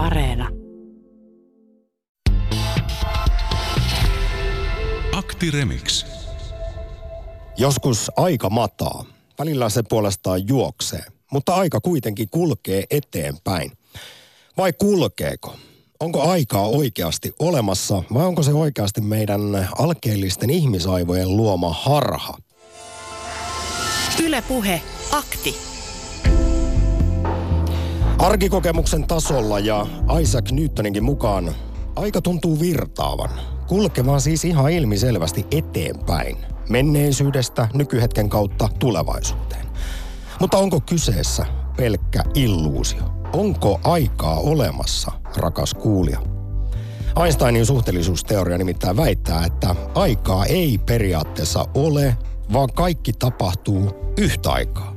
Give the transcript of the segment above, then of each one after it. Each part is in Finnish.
Areena. Akti Remix. Joskus aika mataa. Välillä se puolestaan juoksee, mutta aika kuitenkin kulkee eteenpäin. Vai kulkeeko? Onko aikaa oikeasti olemassa vai onko se oikeasti meidän alkeellisten ihmisaivojen luoma harha? Ylepuhe akti. Arkikokemuksen tasolla ja Isaac Newtoninkin mukaan aika tuntuu virtaavan. Kulkevan siis ihan ilmiselvästi eteenpäin. Menneisyydestä nykyhetken kautta tulevaisuuteen. Mutta onko kyseessä pelkkä illuusio? Onko aikaa olemassa, rakas kuulija? Einsteinin suhteellisuusteoria nimittäin väittää, että aikaa ei periaatteessa ole, vaan kaikki tapahtuu yhtä aikaa.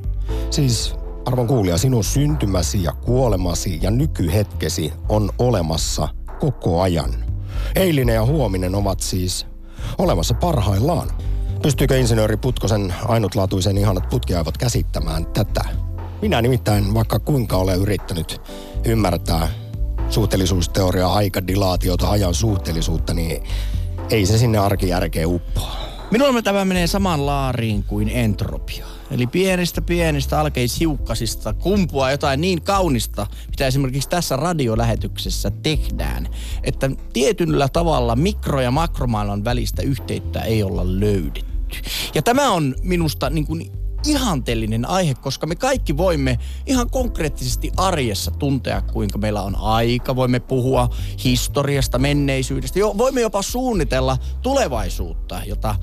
Siis arvon kuulija, sinun syntymäsi ja kuolemasi ja nykyhetkesi on olemassa koko ajan. Eilinen ja huominen ovat siis olemassa parhaillaan. Pystyykö insinööri Putkosen ainutlaatuisen ihanat putkiaivot käsittämään tätä? Minä nimittäin vaikka kuinka olen yrittänyt ymmärtää suhteellisuusteoriaa, aikadilaatiota, ajan suhteellisuutta, niin ei se sinne arkijärkeen uppoa. Minulla tämä menee saman laariin kuin entropia. Eli pienistä pienistä alkeishiukkasista kumpua jotain niin kaunista, mitä esimerkiksi tässä radiolähetyksessä tehdään, että tietyllä tavalla mikro- ja makromaailman välistä yhteyttä ei olla löydetty. Ja tämä on minusta niin kuin ihanteellinen aihe, koska me kaikki voimme ihan konkreettisesti arjessa tuntea, kuinka meillä on aika. Voimme puhua historiasta, menneisyydestä. Jo, voimme jopa suunnitella tulevaisuutta, jota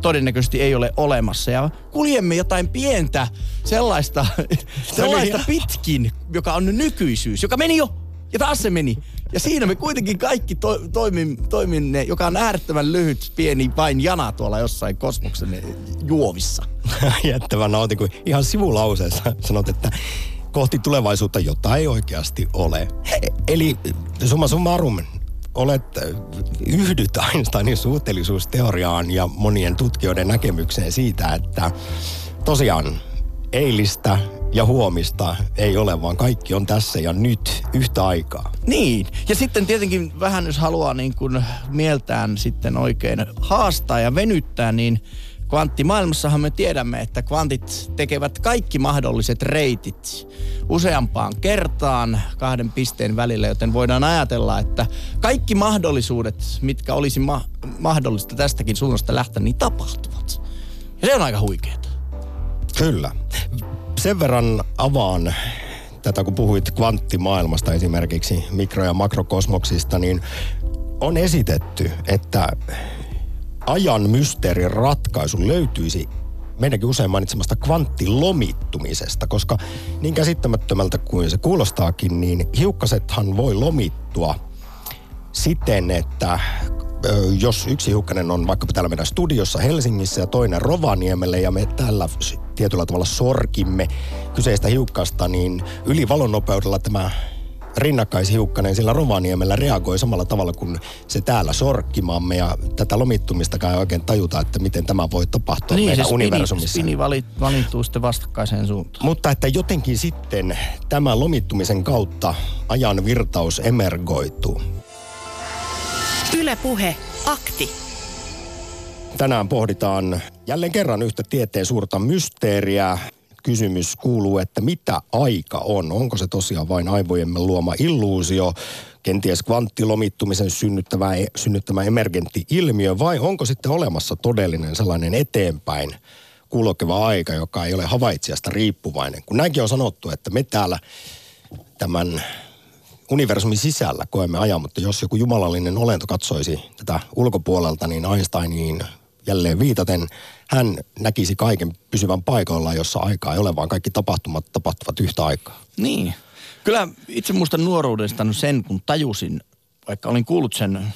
todennäköisesti ei ole olemassa. Ja kuljemme jotain pientä sellaista, sellaista pitkin, joka on nykyisyys, joka meni jo ja taas se meni. Ja siinä me kuitenkin kaikki to, toimin, toimin, joka on äärettömän lyhyt, pieni vain jana tuolla jossain kosmoksen juovissa. Jättävän nautin, kun ihan sivulauseessa sanot, että kohti tulevaisuutta, jota ei oikeasti ole. Eli summa summarum, olet, yhdyt Einsteinin suhteellisuusteoriaan ja monien tutkijoiden näkemykseen siitä, että tosiaan eilistä ja huomista ei ole, vaan kaikki on tässä ja nyt yhtä aikaa. Niin, ja sitten tietenkin vähän jos haluaa niin kuin mieltään sitten oikein haastaa ja venyttää, niin kvanttimaailmassahan me tiedämme, että kvantit tekevät kaikki mahdolliset reitit useampaan kertaan kahden pisteen välillä, joten voidaan ajatella, että kaikki mahdollisuudet, mitkä olisi ma- mahdollista tästäkin suunnasta lähteä, niin tapahtuvat. Ja se on aika huikeeta. Kyllä. Sen verran avaan tätä, kun puhuit kvanttimaailmasta esimerkiksi, mikro- ja makrokosmoksista, niin on esitetty, että ajan mysteerin ratkaisu löytyisi meidänkin usein mainitsemasta kvanttilomittumisesta, koska niin käsittämättömältä kuin se kuulostaakin, niin hiukkasethan voi lomittua siten, että jos yksi hiukkanen on vaikkapa täällä meidän studiossa Helsingissä ja toinen Rovaniemelle ja me tällä tietyllä tavalla sorkimme kyseistä hiukkasta, niin yli valonnopeudella tämä rinnakkaishiukkanen sillä Rovaniemellä reagoi samalla tavalla kuin se täällä sorkkimamme ja tätä lomittumistakaan ei oikein tajuta, että miten tämä voi tapahtua niin, meidän se spini, universumissa. spini valit, valittuu sitten vastakkaiseen suuntaan. Mutta että jotenkin sitten tämän lomittumisen kautta ajan virtaus emergoituu. Ylepuhe akti. Tänään pohditaan jälleen kerran yhtä tieteen suurta mysteeriä. Kysymys kuuluu, että mitä aika on? Onko se tosiaan vain aivojemme luoma illuusio, kenties kvanttilomittumisen synnyttämä, synnyttämä emergentti ilmiö, vai onko sitten olemassa todellinen sellainen eteenpäin kulkeva aika, joka ei ole havaitsijasta riippuvainen? Kun näinkin on sanottu, että me täällä tämän universumin sisällä koemme ajan, mutta jos joku jumalallinen olento katsoisi tätä ulkopuolelta, niin Einsteiniin jälleen viitaten, hän näkisi kaiken pysyvän paikoillaan, jossa aikaa ei ole, vaan kaikki tapahtumat tapahtuvat yhtä aikaa. Niin. Kyllä itse muistan nuoruudesta sen, kun tajusin, vaikka olin kuullut sen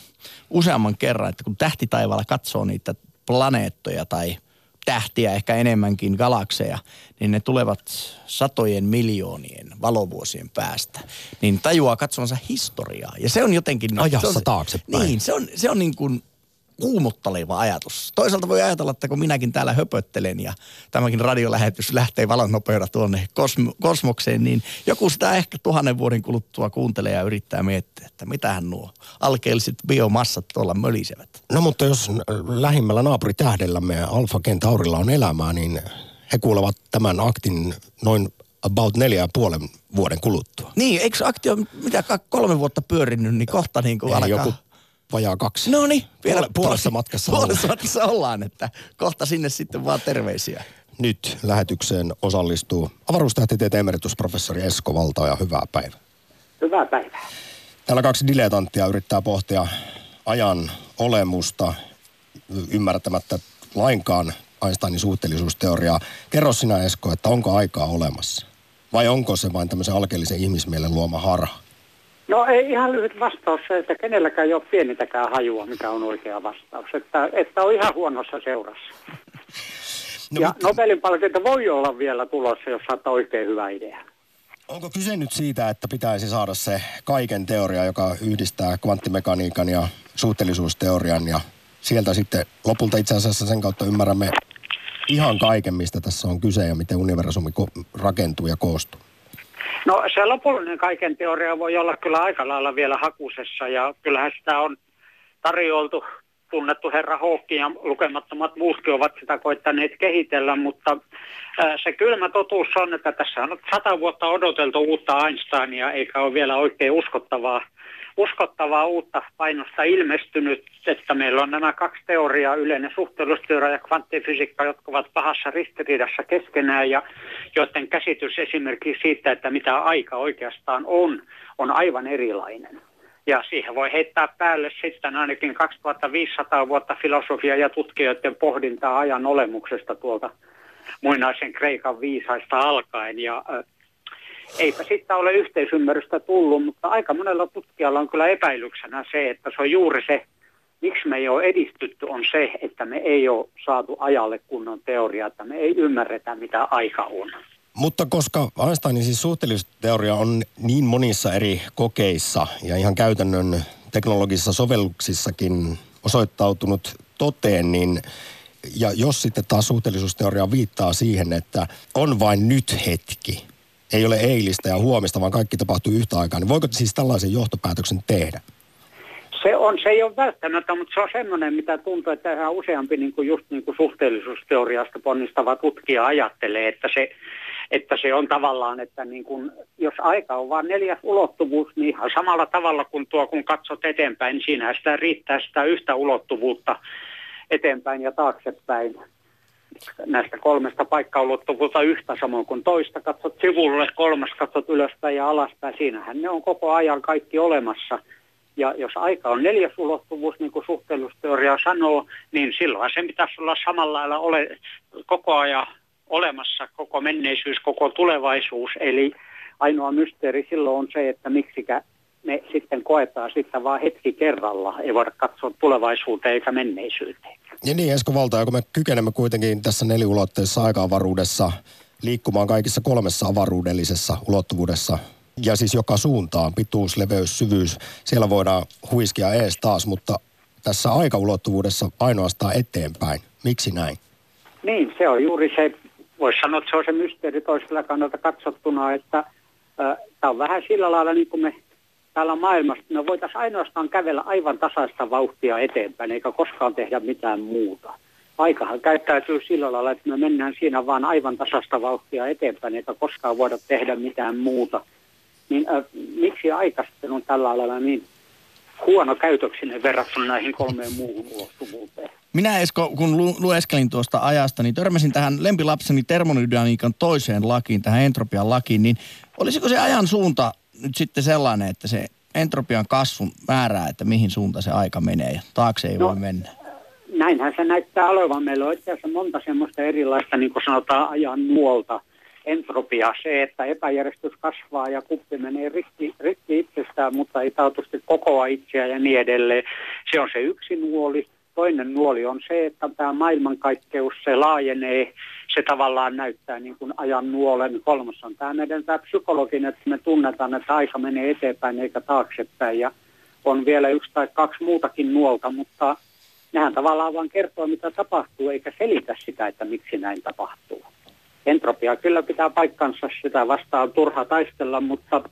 useamman kerran, että kun tähtitaivaalla katsoo niitä planeettoja tai tähtiä, ehkä enemmänkin galakseja, niin ne tulevat satojen miljoonien valovuosien päästä. Niin tajuaa katsonsa historiaa. Ja se on jotenkin... Ajassa se on, taaksepäin. Niin, se on, se on niin kuin kuumottaleva ajatus. Toisaalta voi ajatella, että kun minäkin täällä höpöttelen ja tämäkin radiolähetys lähtee valon nopeudella tuonne kosm- kosmokseen, niin joku sitä ehkä tuhannen vuoden kuluttua kuuntelee ja yrittää miettiä, että mitähän nuo alkeelliset biomassat tuolla mölisevät. No mutta jos lähimmällä naapuritähdellämme Alfa Kentaurilla on elämää, niin he kuulevat tämän aktin noin about neljä ja puolen vuoden kuluttua. Niin, eikö akti ole mitä kolme vuotta pyörinyt, niin kohta niin kuin alkaa... joku vajaa kaksi. No niin, vielä Puole, puolessa matkassa Puolessa ollaan. matkassa ollaan, että kohta sinne sitten vaan terveisiä. Nyt lähetykseen osallistuu avaruustähtitieteen emeritusprofessori Esko Valta ja hyvää päivää. Hyvää päivää. Täällä kaksi diletanttia yrittää pohtia ajan olemusta ymmärtämättä lainkaan Einsteinin suhteellisuusteoriaa. Kerro sinä Esko, että onko aikaa olemassa? Vai onko se vain tämmöisen alkeellisen ihmismielen luoma harha? No ei ihan lyhyt vastaus se, että kenelläkään ei ole pienintäkään hajua, mikä on oikea vastaus. Että, että on ihan huonossa seurassa. No, ja mutta... Nobelin palkinto voi olla vielä tulossa, jos saattaa oikein hyvä idea. Onko kyse nyt siitä, että pitäisi saada se kaiken teoria, joka yhdistää kvanttimekaniikan ja suhteellisuusteorian ja sieltä sitten lopulta itse asiassa sen kautta ymmärrämme ihan kaiken, mistä tässä on kyse ja miten universumi rakentuu ja koostuu? No se lopullinen kaiken teoria voi olla kyllä aika lailla vielä hakusessa ja kyllähän sitä on tarjoltu tunnettu herra Houkki ja lukemattomat muutkin ovat sitä koittaneet kehitellä, mutta se kylmä totuus on, että tässä on sata vuotta odoteltu uutta Einsteinia, eikä ole vielä oikein uskottavaa uskottavaa uutta painosta ilmestynyt, että meillä on nämä kaksi teoriaa, yleinen suhteellisuusteoria ja kvanttifysiikka, jotka ovat pahassa ristiriidassa keskenään ja joiden käsitys esimerkiksi siitä, että mitä aika oikeastaan on, on aivan erilainen. Ja siihen voi heittää päälle sitten ainakin 2500 vuotta filosofia ja tutkijoiden pohdintaa ajan olemuksesta tuolta muinaisen Kreikan viisaista alkaen. Ja eipä sitten ole yhteisymmärrystä tullut, mutta aika monella tutkijalla on kyllä epäilyksenä se, että se on juuri se, miksi me ei ole edistytty, on se, että me ei ole saatu ajalle kunnon teoriaa, että me ei ymmärretä, mitä aika on. Mutta koska Einsteinin siis suhteellisuusteoria on niin monissa eri kokeissa ja ihan käytännön teknologisissa sovelluksissakin osoittautunut toteen, niin ja jos sitten taas suhteellisuusteoria viittaa siihen, että on vain nyt hetki, ei ole eilistä ja huomista, vaan kaikki tapahtuu yhtä aikaa, niin voiko siis tällaisen johtopäätöksen tehdä? Se on, se ei ole välttämättä, mutta se on semmoinen, mitä tuntuu, että ihan useampi niin kuin just niin kuin suhteellisuusteoriasta ponnistava tutkija ajattelee, että se, että se on tavallaan, että niin kuin, jos aika on vain neljäs ulottuvuus, niin ihan samalla tavalla kuin tuo, kun katsot eteenpäin, niin siinä sitä riittää sitä yhtä ulottuvuutta eteenpäin ja taaksepäin näistä kolmesta paikkaulottuvuutta yhtä samoin kuin toista. Katsot sivulle, kolmas katsot ylöspäin ja alaspäin. Siinähän ne on koko ajan kaikki olemassa. Ja jos aika on neljäs ulottuvuus, niin kuin suhteellisuusteoria sanoo, niin silloin se pitäisi olla samalla lailla ole, koko ajan olemassa, koko menneisyys, koko tulevaisuus. Eli ainoa mysteeri silloin on se, että miksikä me sitten koetaan sitten vaan hetki kerralla. Ei voida katsoa tulevaisuuteen eikä menneisyyteen. Ja niin Esko Valta, kun me kykenemme kuitenkin tässä neliulotteisessa aika-avaruudessa liikkumaan kaikissa kolmessa avaruudellisessa ulottuvuudessa ja siis joka suuntaan, pituus, leveys, syvyys, siellä voidaan huiskia ees taas, mutta tässä aikaulottuvuudessa ainoastaan eteenpäin. Miksi näin? Niin, se on juuri se, voisi sanoa, että se on se mysteeri toisella kannalta katsottuna, että äh, tämä on vähän sillä lailla niin kuin me täällä maailmassa, me voitaisiin ainoastaan kävellä aivan tasaista vauhtia eteenpäin, eikä koskaan tehdä mitään muuta. Aikahan käyttäytyy sillä lailla, että me mennään siinä vaan aivan tasasta vauhtia eteenpäin, eikä koskaan voida tehdä mitään muuta. Niin äh, miksi aika sitten on tällä lailla niin huono käytöksinen verrattuna näihin kolmeen muuhun ulottuvuuteen? Minä Esko, kun lu- lueskelin tuosta ajasta, niin törmäsin tähän lempilapseni termonydynamiikan toiseen lakiin, tähän entropian lakiin, niin olisiko se ajan suunta nyt sitten sellainen, että se entropian kasvun määrää, että mihin suuntaan se aika menee ja taakse ei no, voi mennä? Näinhän se näyttää olevan. Meillä on itse asiassa monta semmoista erilaista, niin kuin sanotaan, ajan nuolta entropia. Se, että epäjärjestys kasvaa ja kuppi menee rikki, rikki itsestään, mutta ei taatusti kokoa itseä ja niin edelleen. Se on se yksi nuoli. Toinen nuoli on se, että tämä maailmankaikkeus, se laajenee, se tavallaan näyttää niin kuin ajan nuolen. Kolmas on tämä meidän tämä psykologinen, että me tunnetaan, että aika menee eteenpäin eikä taaksepäin. Ja on vielä yksi tai kaksi muutakin nuolta, mutta nehän tavallaan vaan kertoo, mitä tapahtuu, eikä selitä sitä, että miksi näin tapahtuu. Entropia kyllä pitää paikkansa, sitä vastaan turha taistella, mutta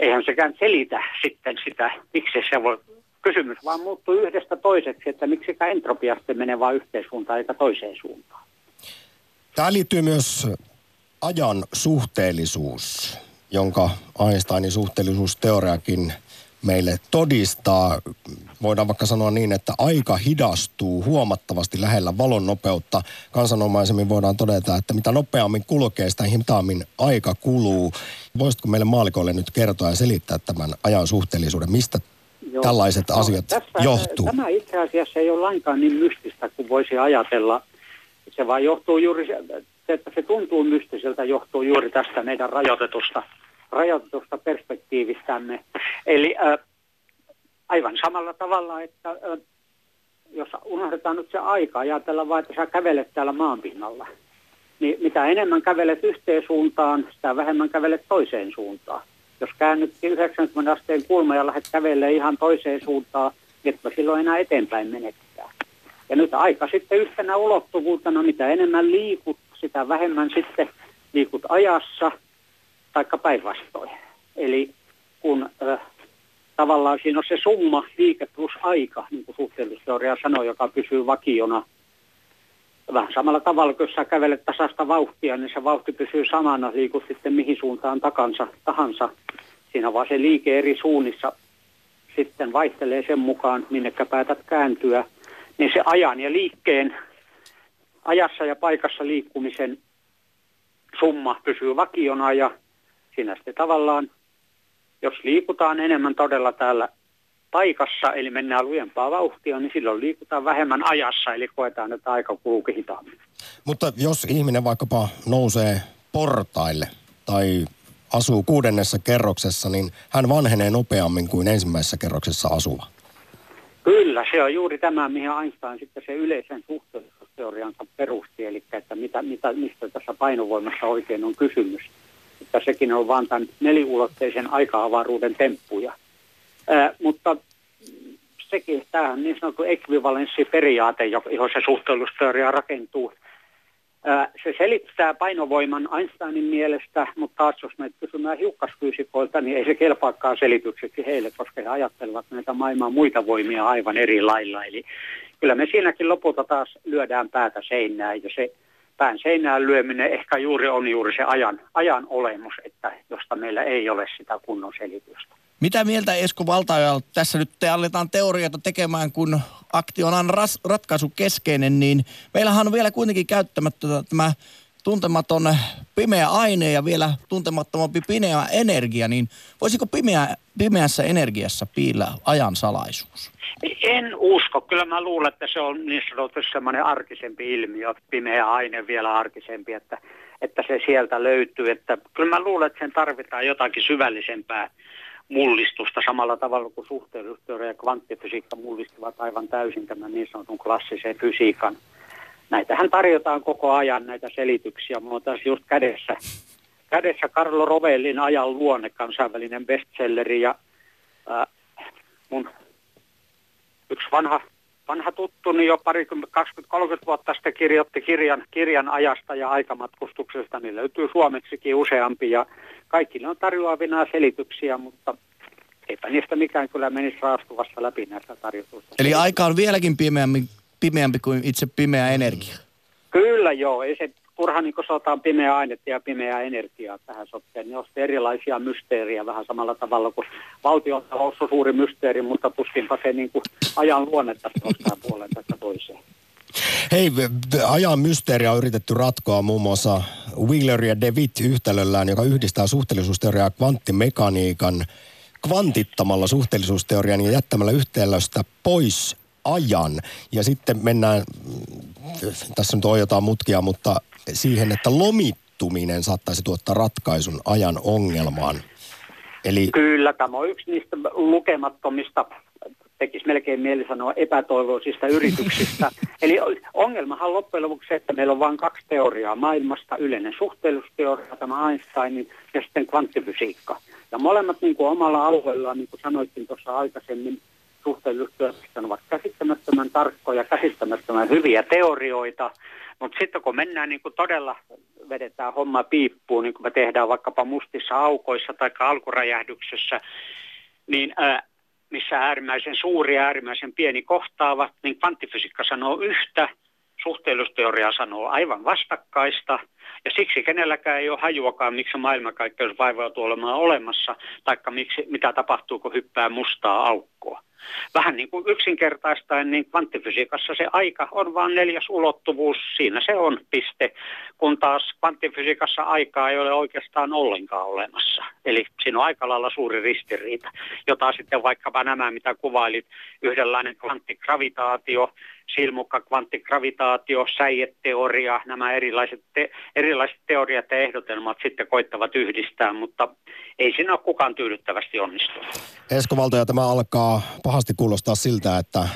eihän sekään selitä sitten sitä, miksi se voi. Kysymys vaan muuttuu yhdestä toiseksi, että miksi entropia sitten menee vain yhteen suuntaan eikä toiseen suuntaan. Tämä liittyy myös ajan suhteellisuus, jonka Einsteinin suhteellisuusteoriakin meille todistaa. Voidaan vaikka sanoa niin, että aika hidastuu huomattavasti lähellä valon nopeutta. Kansanomaisemmin voidaan todeta, että mitä nopeammin kulkee, sitä hitaammin aika kuluu. Voisitko meille maalikoille nyt kertoa ja selittää tämän ajan suhteellisuuden? Mistä Joo. tällaiset no, asiat tässä, johtuu? Tämä itse asiassa ei ole lainkaan niin mystistä kuin voisi ajatella. Se vaan johtuu juuri, se, että se tuntuu mystiseltä, johtuu juuri tästä meidän rajoitetusta rajoitetusta perspektiivistämme. Eli äh, aivan samalla tavalla, että äh, jos unohdetaan nyt se aika, ajatella vain, että sä kävelet täällä maanpinnalla, niin mitä enemmän kävelet yhteen suuntaan, sitä vähemmän kävelet toiseen suuntaan. Jos käännytkin 90 asteen kulma ja lähdet kävelemään ihan toiseen suuntaan, niin et silloin enää eteenpäin menettää. Ja nyt aika sitten yhtenä ulottuvuutena, mitä enemmän liikut, sitä vähemmän sitten liikut ajassa – taikka päinvastoin. Eli kun äh, tavallaan siinä on se summa liike plus aika, niin kuin suhteellisuusteoria sanoi, joka pysyy vakiona. Vähän samalla tavalla, kun sä kävelet tasasta vauhtia, niin se vauhti pysyy samana, liikut sitten mihin suuntaan takansa, tahansa. Siinä vaan se liike eri suunnissa sitten vaihtelee sen mukaan, minnekä päätät kääntyä. Niin se ajan ja liikkeen, ajassa ja paikassa liikkumisen summa pysyy vakiona ja siinä sitten tavallaan, jos liikutaan enemmän todella täällä paikassa, eli mennään lujempaa vauhtia, niin silloin liikutaan vähemmän ajassa, eli koetaan, että aika kuluu hitaammin. Mutta jos ihminen vaikkapa nousee portaille tai asuu kuudennessa kerroksessa, niin hän vanhenee nopeammin kuin ensimmäisessä kerroksessa asuva. Kyllä, se on juuri tämä, mihin Einstein sitten se yleisen suhteellisuusteoriansa perusti, eli että mitä, mitä, mistä tässä painovoimassa oikein on kysymys että sekin on vain tämän neliulotteisen aika-avaruuden temppuja. Ää, mutta sekin, tämä on niin sanottu ekvivalenssiperiaate, johon se suhteellusteoria rakentuu. Se selittää painovoiman Einsteinin mielestä, mutta taas jos me kysymään hiukkasfyysikoilta, niin ei se kelpaakaan selitykseksi heille, koska he ajattelevat näitä maailman muita voimia aivan eri lailla. Eli kyllä me siinäkin lopulta taas lyödään päätä seinään ja se pään seinään lyöminen ehkä juuri on juuri se ajan, ajan olemus, että josta meillä ei ole sitä kunnon selitystä. Mitä mieltä Esko Valtaja, tässä nyt te aletaan teorioita tekemään, kun aktion on ratkaisu keskeinen, niin meillähän on vielä kuitenkin käyttämättä tämä tuntematon pimeä aine ja vielä tuntemattomampi pimeä energia, niin voisiko pimeä, pimeässä energiassa piillä ajan salaisuus? En usko. Kyllä mä luulen, että se on niin sanotusti semmoinen arkisempi ilmiö, pimeä aine vielä arkisempi, että, että se sieltä löytyy. Että kyllä mä luulen, että sen tarvitaan jotakin syvällisempää mullistusta samalla tavalla kuin suhteellisuusteoria ja kvanttifysiikka mullistuvat aivan täysin tämän niin sanotun klassisen fysiikan. Näitähän tarjotaan koko ajan näitä selityksiä. Mulla on tässä just kädessä, kädessä Carlo Rovellin ajan luonne, kansainvälinen bestselleri ja äh, mun yksi vanha, vanha tuttu, niin jo pari 20-30 vuotta sitten kirjoitti kirjan, kirjan ajasta ja aikamatkustuksesta. Niin löytyy suomeksikin useampi ja kaikki ne on tarjoavina selityksiä, mutta eipä niistä mikään kyllä menisi raastuvassa läpi näistä tarjotuista. Eli aika on vieläkin pimeämpi, pimeämpi kuin itse pimeä energia. Kyllä joo, ei se turha niin sotaan pimeää ainetta ja pimeää energiaa tähän sotkeen. Ne on erilaisia mysteeriä vähän samalla tavalla kuin valtiontalous on suuri mysteeri, mutta tuskinpa se niin kuin ajan luonnetta nostaa puolen tästä toiseen. Hei, ajan mysteeriä on yritetty ratkoa muun muassa Wheeler ja DeWitt yhtälöllään, joka yhdistää suhteellisuusteoriaa kvanttimekaniikan kvantittamalla suhteellisuusteorian ja jättämällä yhtälöstä pois ajan. Ja sitten mennään, tässä nyt on jotain mutkia, mutta siihen, että lomittuminen saattaisi tuottaa ratkaisun ajan ongelmaan. Eli... Kyllä, tämä on yksi niistä lukemattomista, tekisi melkein mieli sanoa epätoivoisista yrityksistä. Eli ongelmahan loppujen lopuksi se, että meillä on vain kaksi teoriaa maailmasta, yleinen suhteellisuusteoria, tämä Einsteinin ja sitten kvanttifysiikka. Ja molemmat niin kuin omalla alueellaan, niin kuin sanoitkin tuossa aikaisemmin, suhteellisuustyöt ovat käsittämättömän tarkkoja, käsittämättömän hyviä teorioita, mutta sitten kun mennään niin kuin todella vedetään homma piippuun, niin kuin me tehdään vaikkapa mustissa aukoissa tai alkuräjähdyksessä, niin ää, missä äärimmäisen suuri ja äärimmäisen pieni kohtaavat, niin kvanttifysiikka sanoo yhtä, suhteellisuusteoria sanoo aivan vastakkaista, ja siksi kenelläkään ei ole hajuakaan, miksi maailmankaikkeus vaivautuu olemaan olemassa, taikka miksi, mitä tapahtuu, kun hyppää mustaa aukkoa vähän niin kuin yksinkertaistaen, niin kvanttifysiikassa se aika on vain neljäs ulottuvuus, siinä se on piste, kun taas kvanttifysiikassa aikaa ei ole oikeastaan ollenkaan olemassa. Eli siinä on aika lailla suuri ristiriita, jota sitten vaikkapa nämä, mitä kuvailit, yhdenlainen kvanttigravitaatio, silmukka kvanttigravitaatio, säijeteoria, nämä erilaiset, te, erilaiset teoriat ja ehdotelmat sitten koittavat yhdistää, mutta ei siinä ole kukaan tyydyttävästi onnistunut. Esko Valtoja, tämä alkaa pahasti kuulostaa siltä, että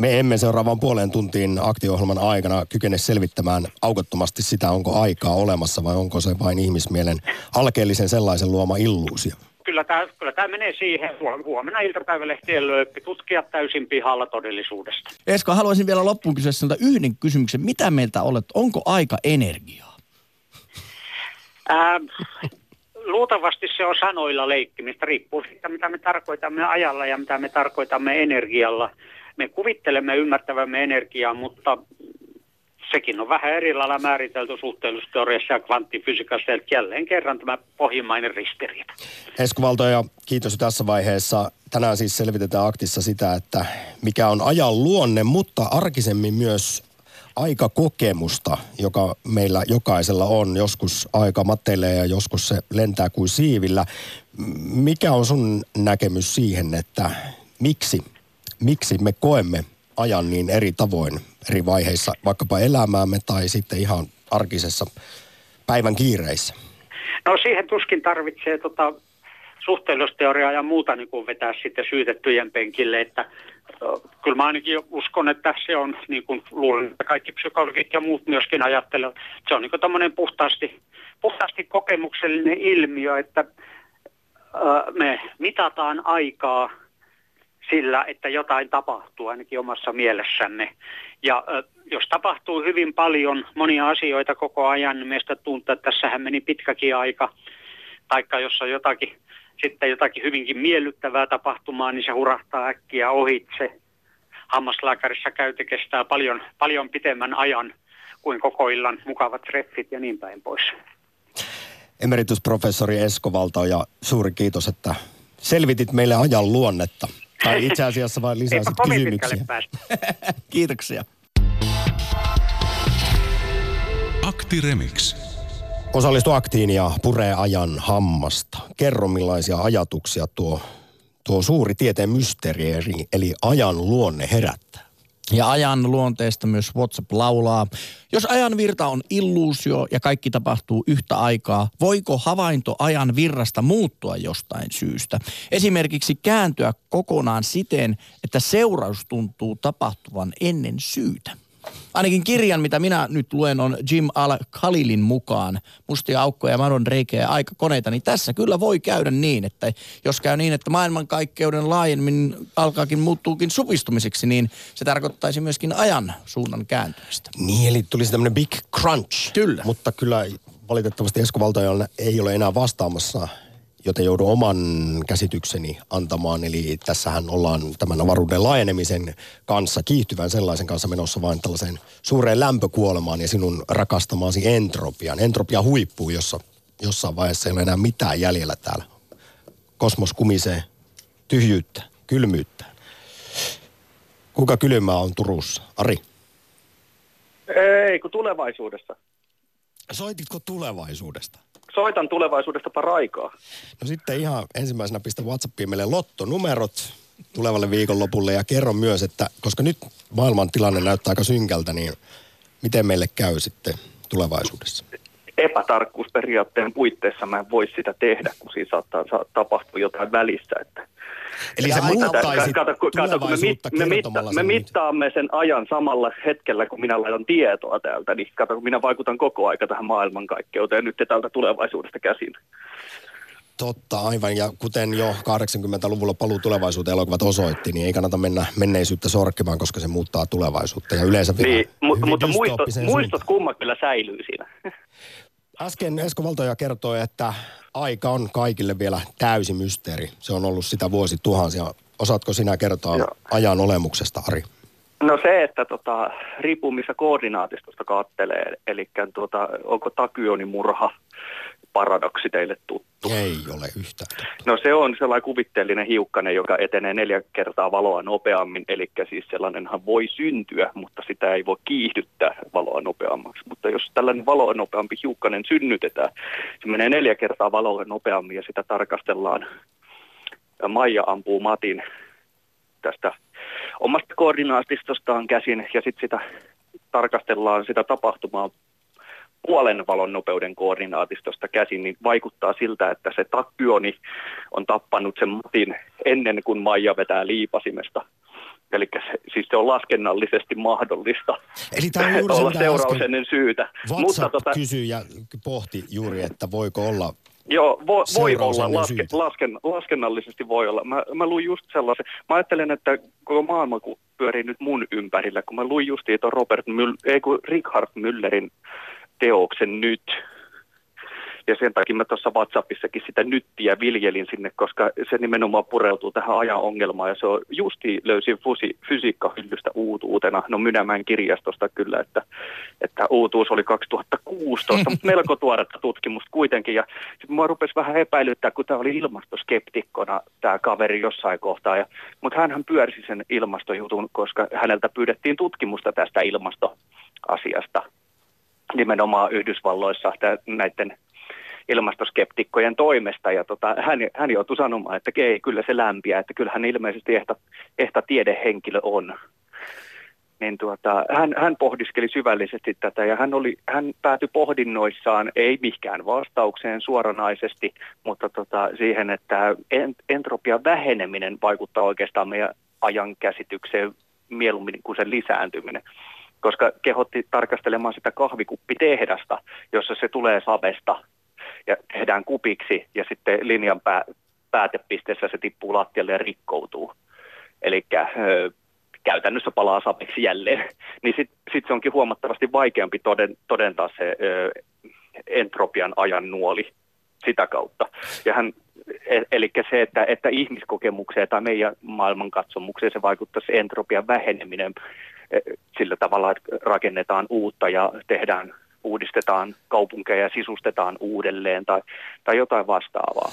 me emme seuraavan puoleen tuntiin aktiohjelman aikana kykene selvittämään aukottomasti sitä, onko aikaa olemassa vai onko se vain ihmismielen alkeellisen sellaisen luoma illuusio kyllä tämä, kyllä tämä menee siihen. Huomenna iltapäivälehtien löyppi tutkia täysin pihalla todellisuudesta. Esko, haluaisin vielä loppuun kysyä sinulta yhden kysymyksen. Mitä mieltä olet? Onko aika energiaa? Ää, luultavasti se on sanoilla leikkimistä. Riippuu siitä, mitä me tarkoitamme ajalla ja mitä me tarkoitamme energialla. Me kuvittelemme ymmärtävämme energiaa, mutta sekin on vähän eri lailla määritelty suhteellisuusteoriassa ja kvanttifysiikassa, eli jälleen kerran tämä pohjimmainen ristiriita. Esko ja kiitos tässä vaiheessa. Tänään siis selvitetään aktissa sitä, että mikä on ajan luonne, mutta arkisemmin myös aikakokemusta, joka meillä jokaisella on. Joskus aika matelee ja joskus se lentää kuin siivillä. Mikä on sun näkemys siihen, että miksi, miksi me koemme ajan niin eri tavoin eri vaiheissa, vaikkapa elämäämme tai sitten ihan arkisessa päivän kiireissä? No siihen tuskin tarvitsee tota suhteellisuusteoriaa ja muuta niin kuin vetää sitten syytettyjen penkille, että kyllä mä ainakin uskon, että se on, niin kuin luulen, että kaikki psykologit ja muut myöskin ajattelevat, se on niin tämmöinen puhtaasti, puhtaasti kokemuksellinen ilmiö, että me mitataan aikaa sillä, että jotain tapahtuu ainakin omassa mielessämme. Ja jos tapahtuu hyvin paljon monia asioita koko ajan, niin meistä tuntuu, että tässähän meni pitkäkin aika. Taikka jos on jotakin, sitten jotakin hyvinkin miellyttävää tapahtumaa, niin se hurahtaa äkkiä ohitse. Hammaslääkärissä käyty kestää paljon, paljon pitemmän ajan kuin koko illan mukavat treffit ja niin päin pois. Emeritusprofessori Esko Valto ja suuri kiitos, että selvitit meille ajan luonnetta. Tai itse asiassa vain lisäsit kysymyksiä. Kiitoksia. Akti Remix. Osallistu aktiin ja puree ajan hammasta. Kerro millaisia ajatuksia tuo, tuo suuri tieteen mysteeri, eli ajan luonne herättää. Ja ajan luonteesta myös WhatsApp laulaa. Jos ajan virta on illuusio ja kaikki tapahtuu yhtä aikaa, voiko havainto ajan virrasta muuttua jostain syystä? Esimerkiksi kääntyä kokonaan siten, että seuraus tuntuu tapahtuvan ennen syytä. Ainakin kirjan, mitä minä nyt luen, on Jim Al-Khalilin mukaan Mustia aukkoja, madon reikiä ja aikakoneita, niin tässä kyllä voi käydä niin, että jos käy niin, että maailmankaikkeuden laajemmin alkaakin muuttuukin supistumiseksi, niin se tarkoittaisi myöskin ajan suunnan kääntymistä. Niin, eli tulisi tämmöinen big crunch. Kyllä. Mutta kyllä valitettavasti Esko ei ole enää vastaamassa joten joudun oman käsitykseni antamaan. Eli tässähän ollaan tämän avaruuden laajenemisen kanssa, kiihtyvän sellaisen kanssa menossa vain tällaiseen suureen lämpökuolemaan ja sinun rakastamaasi entropian. Entropia huippuu, jossa jossain vaiheessa ei ole enää mitään jäljellä täällä. Kosmos kumisee tyhjyyttä, kylmyyttä. Kuka kylmää on Turussa? Ari? Ei, kun tulevaisuudesta. Soititko tulevaisuudesta? Soitan tulevaisuudesta paraikaa. No sitten ihan ensimmäisenä pistä WhatsAppiin meille lottonumerot tulevalle viikonlopulle ja kerro myös, että koska nyt maailman tilanne näyttää aika synkältä, niin miten meille käy sitten tulevaisuudessa? Epätarkkuusperiaatteen puitteissa mä en voi sitä tehdä, kun siinä saattaa, tapahtua jotain välistä. Että Eli se muuttaisi kato, kato, kato, kun me, mit, me, mitta, me mittaamme sen ajan samalla hetkellä, kun minä laitan tietoa täältä, niin kato, kun minä vaikutan koko aika tähän maailmankaikkeuteen nyt täältä tulevaisuudesta käsin. Totta, aivan. Ja kuten jo 80-luvulla paluu tulevaisuuteen elokuvat osoitti, niin ei kannata mennä menneisyyttä sorkkimaan, koska se muuttaa tulevaisuutta. Ja yleensä vielä Niin, mu- mutta muistot, muistot suuntaan. kumma kyllä säilyy siinä. Äsken Esko Valtoja kertoi, että aika on kaikille vielä täysi mysteeri. Se on ollut sitä vuosituhansia. Osaatko sinä kertoa Joo. ajan olemuksesta, Ari? No se, että tota, riippuu missä koordinaatistosta kattelee, eli tuota, onko takyonin murha paradoksi teille tuttu? Ei ole yhtään. No se on sellainen kuvitteellinen hiukkanen, joka etenee neljä kertaa valoa nopeammin, eli siis sellainenhan voi syntyä, mutta sitä ei voi kiihdyttää valoa nopeammaksi. Mutta jos tällainen valoa nopeampi hiukkanen synnytetään, se menee neljä kertaa valoa nopeammin ja sitä tarkastellaan. Ja Maija ampuu Matin tästä omasta koordinaatistostaan käsin ja sitten sitä tarkastellaan sitä tapahtumaa puolen valon nopeuden koordinaatistosta käsin, niin vaikuttaa siltä, että se takyoni on tappanut sen Matin ennen kuin Maija vetää liipasimesta. Eli se, siis se on laskennallisesti mahdollista Eli tämä on juuri olla ennen syytä. WhatsApp tota... kysyi ja pohti juuri, että voiko olla Joo, vo, voi olla, laske, lasken, laskennallisesti voi olla. Mä, mä luin just sellaisen, mä ajattelen, että koko maailma kun pyörii nyt mun ympärillä, kun mä luin justiin tuon Robert Müll, ei kun Richard Müllerin teoksen nyt. Ja sen takia mä tuossa WhatsAppissakin sitä nyttiä viljelin sinne, koska se nimenomaan pureutuu tähän ajan ongelmaan. Ja se on justi löysin fusi, fysiikkahyllystä uutuutena. No Mynämään kirjastosta kyllä, että, että uutuus oli 2016, mutta melko tuoretta tutkimusta kuitenkin. Ja sitten mua rupesi vähän epäilyttää, kun tämä oli ilmastoskeptikkona tämä kaveri jossain kohtaa. Ja, mutta hänhän pyörsi sen ilmastojutun, koska häneltä pyydettiin tutkimusta tästä ilmastoasiasta nimenomaan Yhdysvalloissa näiden ilmastoskeptikkojen toimesta. Ja tota, hän, hän joutui sanomaan, että ei, kyllä se lämpiää, että kyllähän ilmeisesti ehta, ehta tiedehenkilö on. Niin tuota, hän, hän pohdiskeli syvällisesti tätä ja hän, oli, hän päätyi pohdinnoissaan, ei mikään vastaukseen suoranaisesti, mutta tota, siihen, että en, entropian väheneminen vaikuttaa oikeastaan meidän ajan käsitykseen mieluummin kuin sen lisääntyminen koska kehotti tarkastelemaan sitä kahvikuppitehdasta, jossa se tulee savesta ja tehdään kupiksi ja sitten linjan pää, päätepisteessä se tippuu lattialle ja rikkoutuu. Eli käytännössä palaa sapeksi jälleen. Niin sitten sit se onkin huomattavasti vaikeampi toden, todentaa se ö, entropian ajan nuoli sitä kautta. Ja hän, e- eli se, että, että ihmiskokemukseen tai meidän maailmankatsomukseen se vaikuttaa se entropian väheneminen sillä tavalla, että rakennetaan uutta ja tehdään, uudistetaan kaupunkeja ja sisustetaan uudelleen tai, tai jotain vastaavaa.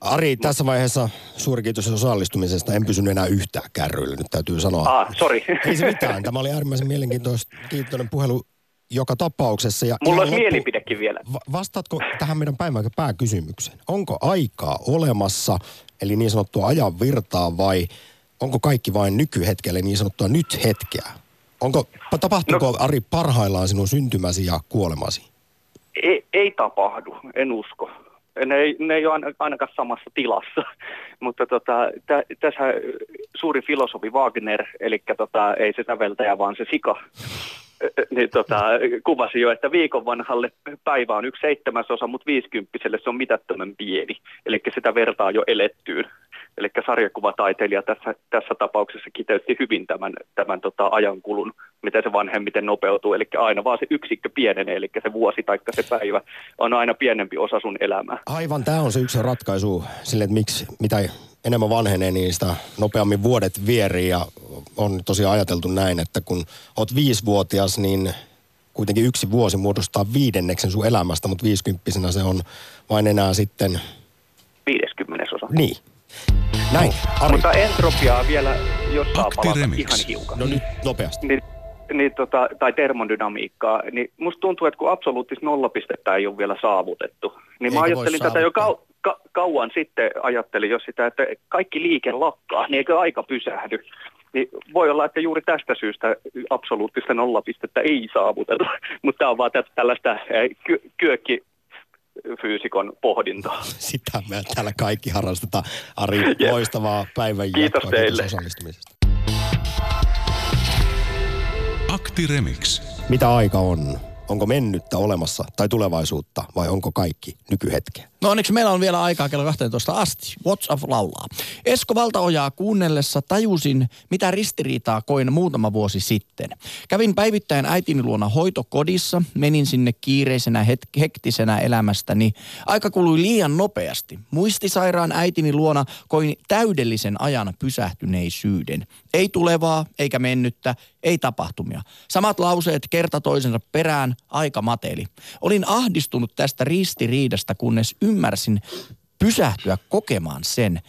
Ari, tässä vaiheessa suuri kiitos osallistumisesta. En pysynyt enää yhtään kärryillä, nyt täytyy sanoa. Ah, sorry. Ei se mitään. Tämä oli äärimmäisen mielenkiintoinen puhelu joka tapauksessa. Ja Mulla ihan olisi mielipidekin vielä. Va- vastaatko tähän meidän päivän pääkysymykseen? Onko aikaa olemassa, eli niin sanottua ajan virtaa, vai onko kaikki vain nykyhetkelle niin sanottua nyt hetkeä? Onko, tapahtuuko no, Ari parhaillaan sinun syntymäsi ja kuolemasi? Ei, ei tapahdu, en usko. Ne ei, ne ei ole aina- ainakaan samassa tilassa, mutta tota, tä, tässä suuri filosofi Wagner, eli tota, ei se säveltäjä, vaan se sika, niin tota, kuvasi jo, että viikon vanhalle päivä on yksi seitsemäsosa, mutta viisikymppiselle se on mitättömän pieni. Eli sitä vertaa jo elettyyn. Eli sarjakuvataiteilija tässä, tässä tapauksessa kiteytti hyvin tämän, tämän tota, ajankulun, miten se vanhemmiten nopeutuu. Eli aina vaan se yksikkö pienenee, eli se vuosi tai se päivä on aina pienempi osa sun elämää. Aivan, tämä on se yksi ratkaisu sille, että miksi, mitä enemmän vanhenee, niin sitä nopeammin vuodet vierii. Ja on tosiaan ajateltu näin, että kun oot viisivuotias, niin kuitenkin yksi vuosi muodostaa viidenneksen sun elämästä, mutta viisikymppisenä se on vain enää sitten, 50 osa. niin. Näin, Ari. Mutta entropiaa vielä, jos saa palata ihan hiukan. No nyt nopeasti. niin, niin tota, tai termodynamiikkaa, niin musta tuntuu, että kun absoluuttista nollapistettä ei ole vielä saavutettu, niin mä Eikö voi ajattelin tätä jo kau, ka, kauan sitten, ajattelin jo sitä, että kaikki liike lakkaa, niin eikö aika pysähdy? Niin voi olla, että juuri tästä syystä absoluuttista nollapistettä ei saavuteta, mutta tämä on vaan tä- tällaista eh, ky, kyökkifyysikon pohdintaa. Sitä me täällä kaikki harrastetaan. Ari, Jep. loistavaa päivän Kiitos jatkoa. teille. Kiitos osallistumisesta. Akti Remix. Mitä aika on? Onko mennyttä olemassa tai tulevaisuutta vai onko kaikki nykyhetkeä? No onneksi meillä on vielä aikaa kello 12 asti. WhatsApp laulaa. Esko Valtaojaa kuunnellessa tajusin, mitä ristiriitaa koin muutama vuosi sitten. Kävin päivittäin äitini luona hoitokodissa, menin sinne kiireisenä het- hektisenä elämästäni. Aika kului liian nopeasti. Muistisairaan äitini luona koin täydellisen ajan pysähtyneisyyden. Ei tulevaa, eikä mennyttä, ei tapahtumia. Samat lauseet kerta toisensa perään, aika mateli. Olin ahdistunut tästä ristiriidasta, kunnes ymmärsin pysähtyä kokemaan sen.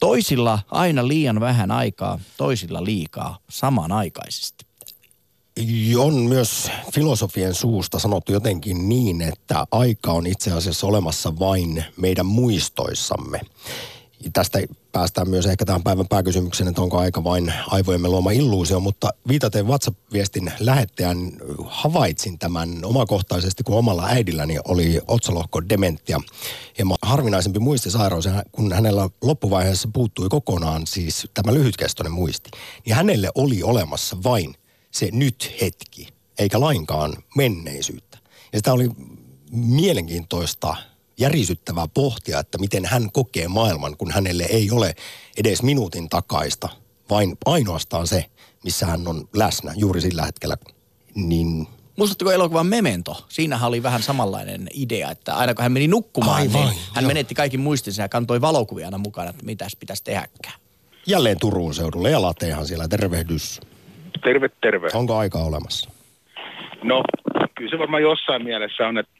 Toisilla aina liian vähän aikaa, toisilla liikaa samanaikaisesti. On myös filosofien suusta sanottu jotenkin niin, että aika on itse asiassa olemassa vain meidän muistoissamme. Tästä päästään myös ehkä tähän päivän pääkysymykseen, että onko aika vain aivojemme luoma illuusio, mutta viitaten WhatsApp-viestin lähettäjän havaitsin tämän omakohtaisesti, kun omalla äidilläni oli otsalohko dementia. Ja harvinaisempi muistisairaus, kun hänellä loppuvaiheessa puuttui kokonaan siis tämä lyhytkestoinen muisti, niin hänelle oli olemassa vain se nyt hetki, eikä lainkaan menneisyyttä. Ja sitä oli mielenkiintoista järisyttävää pohtia, että miten hän kokee maailman, kun hänelle ei ole edes minuutin takaista, vain ainoastaan se, missä hän on läsnä juuri sillä hetkellä. Niin Muistatteko elokuvan Memento? Siinähän oli vähän samanlainen idea, että aina kun hän meni nukkumaan, Aivan, niin hän joo. menetti kaikki muistinsa ja kantoi valokuvia aina mukana, että mitäs pitäisi tehdäkään. jälleen Turun seudulle ja Latehan siellä, tervehdys. Terve, terve. Onko aika olemassa? No, kyllä se varmaan jossain mielessä on, että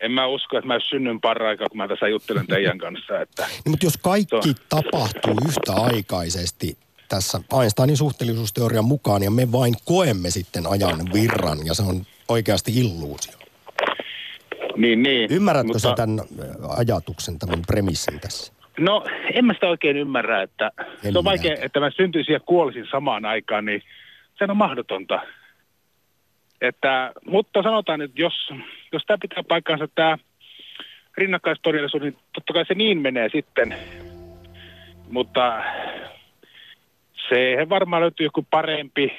en mä usko, että mä synnyn paraikaa, kun mä tässä juttelen teidän kanssa. Että, Niin, mutta jos kaikki tapahtuu yhtä aikaisesti tässä Einsteinin suhteellisuusteorian mukaan ja me vain koemme sitten ajan virran ja se on oikeasti illuusio. niin, niin. Ymmärrätkö mutta, sä tämän ö, ajatuksen, tämän premissin tässä? No, en mä sitä oikein ymmärrä, että En se on vaikea, että mä syntyisin ja kuolisin samaan aikaan, niin se on mahdotonta. Että, mutta sanotaan, että jos, jos tämä pitää paikkaansa tämä rinnakkaistodellisuus, niin totta kai se niin menee sitten. Mutta se varmaan löytyy joku parempi,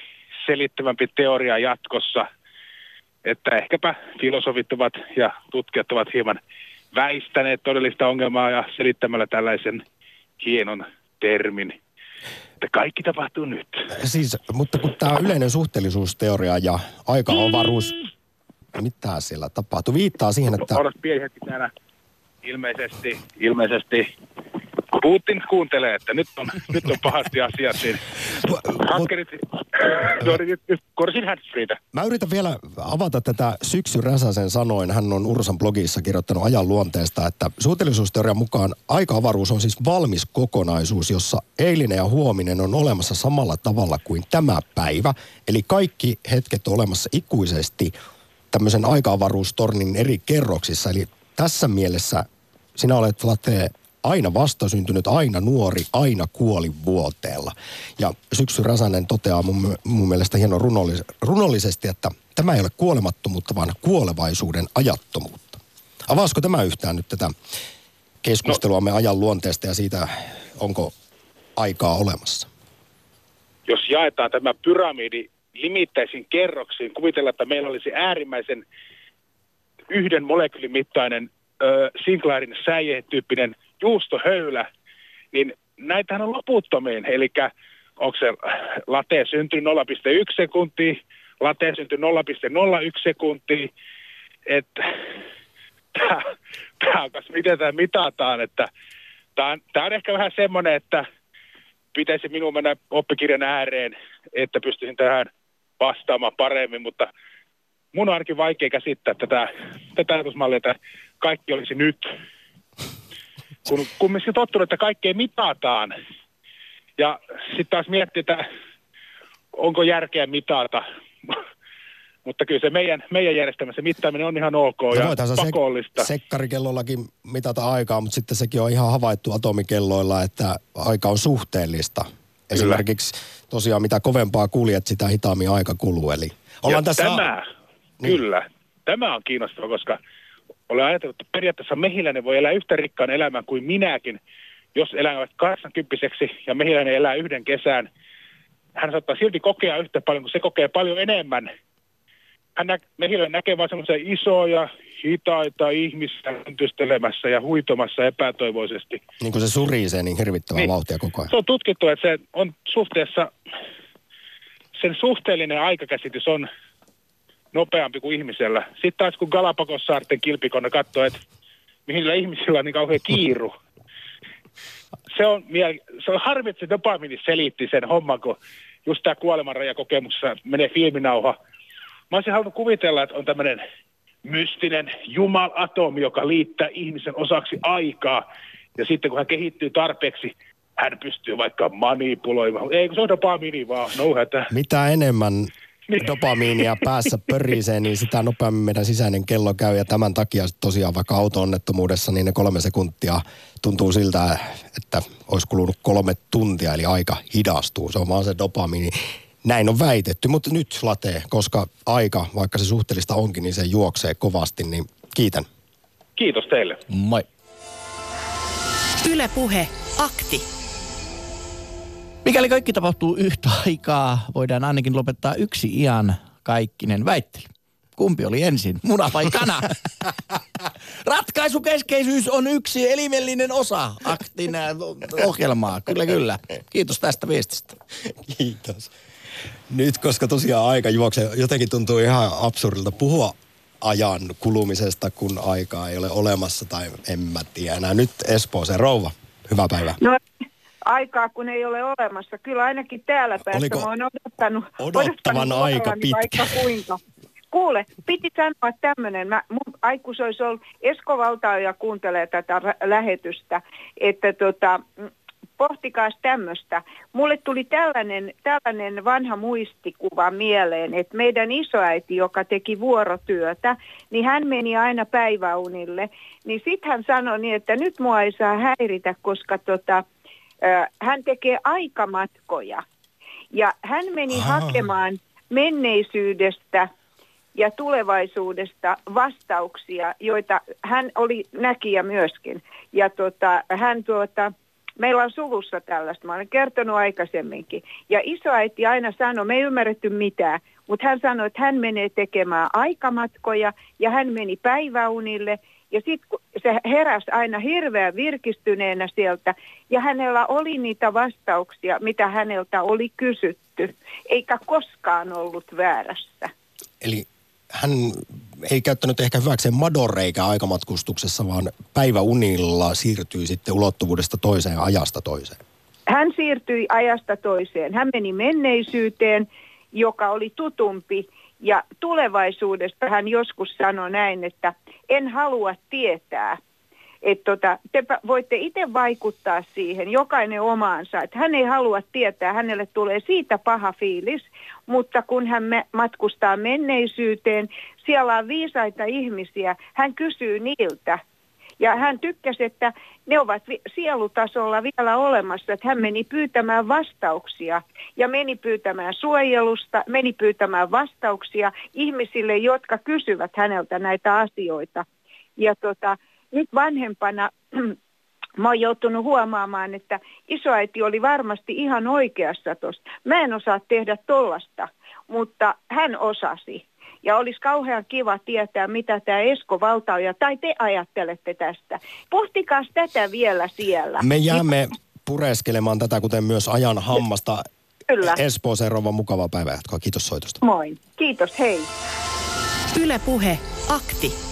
selittävämpi teoria jatkossa. Että ehkäpä filosofit ovat ja tutkijat ovat hieman väistäneet todellista ongelmaa ja selittämällä tällaisen hienon termin, että kaikki tapahtuu nyt. Siis, mutta kun tämä yleinen suhteellisuusteoria ja aika-avaruus, mitä siellä tapahtuu, viittaa siihen, että Odot pieni hetki täällä. Ilmeisesti, ilmeisesti Putin kuuntelee, että nyt on, nyt on pahasti asiat, niin hakkerit, korsin handsfreetä. Mä yritän vielä avata tätä Syksy Räsäsen sanoin. Hän on Ursan blogissa kirjoittanut ajan luonteesta, että suhteellisuusteorian mukaan aika-avaruus on siis valmis kokonaisuus, jossa eilinen ja huominen on olemassa samalla tavalla kuin tämä päivä. Eli kaikki hetket on olemassa ikuisesti tämmöisen aika-avaruustornin eri kerroksissa. Eli tässä mielessä sinä olet Late aina vastasyntynyt, aina nuori, aina kuoli vuoteella. Ja Syksy Räsänen toteaa mun, mun mielestä hienon runollis, runollisesti, että tämä ei ole kuolemattomuutta, vaan kuolevaisuuden ajattomuutta. Avaisiko tämä yhtään nyt tätä keskusteluamme ajan luonteesta ja siitä, onko aikaa olemassa? Jos jaetaan tämä pyramidi limittäisiin kerroksiin, kuvitellaan, että meillä olisi äärimmäisen yhden molekyylimittainen ö, Sinclairin säijetyyppinen juustohöylä, niin näitähän on loputtomiin. Eli onko se late syntynyt 0,1 sekuntia, late syntynyt 0,01 sekuntia, että tämä on miten tämä mitataan, että tämä on, on ehkä vähän semmoinen, että pitäisi minun mennä oppikirjan ääreen, että pystyisin tähän vastaamaan paremmin, mutta mun on ainakin vaikea käsittää tätä, tätä ajatusmallia, että kaikki olisi nyt. Kun, kun me tottunut, että kaikkea mitataan, ja sitten taas miettii, että onko järkeä mitata. Mutta kyllä se meidän, meidän järjestelmässä mittaaminen on ihan ok ja voithan sä pakollista. Sek- sekkarikellollakin mitata aikaa, mutta sitten sekin on ihan havaittu atomikelloilla, että aika on suhteellista. Esimerkiksi tosiaan mitä kovempaa kuljet, sitä hitaammin aika kuluu. Eli ollaan ja tässä... Tämä, Niin. kyllä, tämä on kiinnostava, koska olen ajatellut, että periaatteessa mehiläinen voi elää yhtä rikkaan elämän kuin minäkin. Jos elävät 80 ja mehiläinen elää yhden kesän, hän saattaa silti kokea yhtä paljon, kun se kokee paljon enemmän hän nä- Mehiläinen näkee vaan semmoisia isoja, hitaita ihmisiä yntystelemässä ja huitomassa epätoivoisesti. Niin kuin se surisee niin hirvittävää Niin. vauhtia koko ajan. Se on tutkittu, että se on suhteessa, sen suhteellinen aikakäsitys on nopeampi kuin ihmisellä. Sitten taas kun Galapagos-saarten kilpikonna katsoo, että mihin ihmisillä on niin kauhean kiiru. Se on, miel- se on harmi, että dopamini selitti sen homman, kun just tämä kuolemanrajakokemuksessa menee filminauha. Mä olisin halunnut kuvitella, että on tämmöinen mystinen jumalatomi, joka liittää ihmisen osaksi aikaa. Ja sitten kun hän kehittyy tarpeeksi, hän pystyy vaikka manipuloimaan. Ei, kun se on dopamini vaan, no hätä. Mitä enemmän Niin. dopamiinia päässä pörisee, niin sitä nopeammin meidän sisäinen kello käy. Ja tämän takia tosiaan vaikka auto-onnettomuudessa, niin ne kolme sekuntia tuntuu siltä, että olisi kulunut kolme tuntia, eli aika hidastuu. Se on vaan se dopamiini. Näin on väitetty, mutta nyt latee, koska aika, vaikka se suhteellista onkin, niin se juoksee kovasti, niin kiitän. Kiitos teille. Moi. Ylepuhe akti. Mikäli kaikki tapahtuu yhtä aikaa, voidaan ainakin lopettaa yksi ian kaikkinen väittely. Kumpi oli ensin, muna vai kana? Ratkaisukeskeisyys on yksi elimellinen osa aktin äh, ohjelmaa. Kyllä, kyllä. Kiitos tästä viestistä. Kiitos. Nyt, koska tosiaan aika juoksee, jotenkin tuntuu ihan absurdilta puhua ajan kulumisesta, kun aikaa ei ole olemassa tai en mä tiedä enää. Nyt Espooseen rouva. Hyvää päivää. No aikaa kun ei ole olemassa. Kyllä ainakin täällä päässä Oliko mä oon odottanut, odottavan odottanut aika pitkä? Vaikka kuinka. Kuule, piti sanoa tämmöinen, mun aikuis olisi ollut, Esko Valtaoja kuuntelee tätä lähetystä, että tota, pohtikaas tämmöistä. Mulle tuli tällainen, tällainen vanha muistikuva mieleen, että meidän isoäiti, joka teki vuorotyötä, niin hän meni aina päiväunille. Niin sitten hän sanoi niin, että nyt mua ei saa häiritä, koska tota, hän tekee aikamatkoja. Ja hän meni Aa. hakemaan menneisyydestä ja tulevaisuudesta vastauksia, joita hän oli näkijä myöskin. Ja tota, hän tuota, meillä on suvussa tällaista, mä olen kertonut aikaisemminkin. Ja isoäiti aina sanoi, me ei ymmärretty mitään, mutta hän sanoi, että hän menee tekemään aikamatkoja ja hän meni päiväunille. Ja sitten se heräsi aina hirveän virkistyneenä sieltä ja hänellä oli niitä vastauksia, mitä häneltä oli kysytty, eikä koskaan ollut väärässä. Eli hän ei käyttänyt ehkä hyväkseen madonreikä aikamatkustuksessa, vaan päiväunilla siirtyi sitten ulottuvuudesta toiseen ja ajasta toiseen. Hän siirtyi ajasta toiseen. Hän meni menneisyyteen, joka oli tutumpi. Ja tulevaisuudesta hän joskus sanoi näin, että en halua tietää. Että tota, te voitte itse vaikuttaa siihen, jokainen omaansa. Että hän ei halua tietää, hänelle tulee siitä paha fiilis, mutta kun hän matkustaa menneisyyteen, siellä on viisaita ihmisiä, hän kysyy niiltä, ja hän tykkäsi, että ne ovat sielutasolla vielä olemassa, että hän meni pyytämään vastauksia ja meni pyytämään suojelusta, meni pyytämään vastauksia ihmisille, jotka kysyvät häneltä näitä asioita. Ja tota, nyt vanhempana mä oon joutunut huomaamaan, että isoäiti oli varmasti ihan oikeassa tuosta. Mä en osaa tehdä tollasta, mutta hän osasi. Ja olisi kauhean kiva tietää, mitä tämä Esko Valtaoja, tai te ajattelette tästä. Pohtikaas tätä vielä siellä. Me jäämme pureskelemaan tätä, kuten myös ajan hammasta. Kyllä. Espooseen rouva mukavaa päivää jatkoa. Kiitos soitosta. Moi. Kiitos, hei. Ylepuhe akti.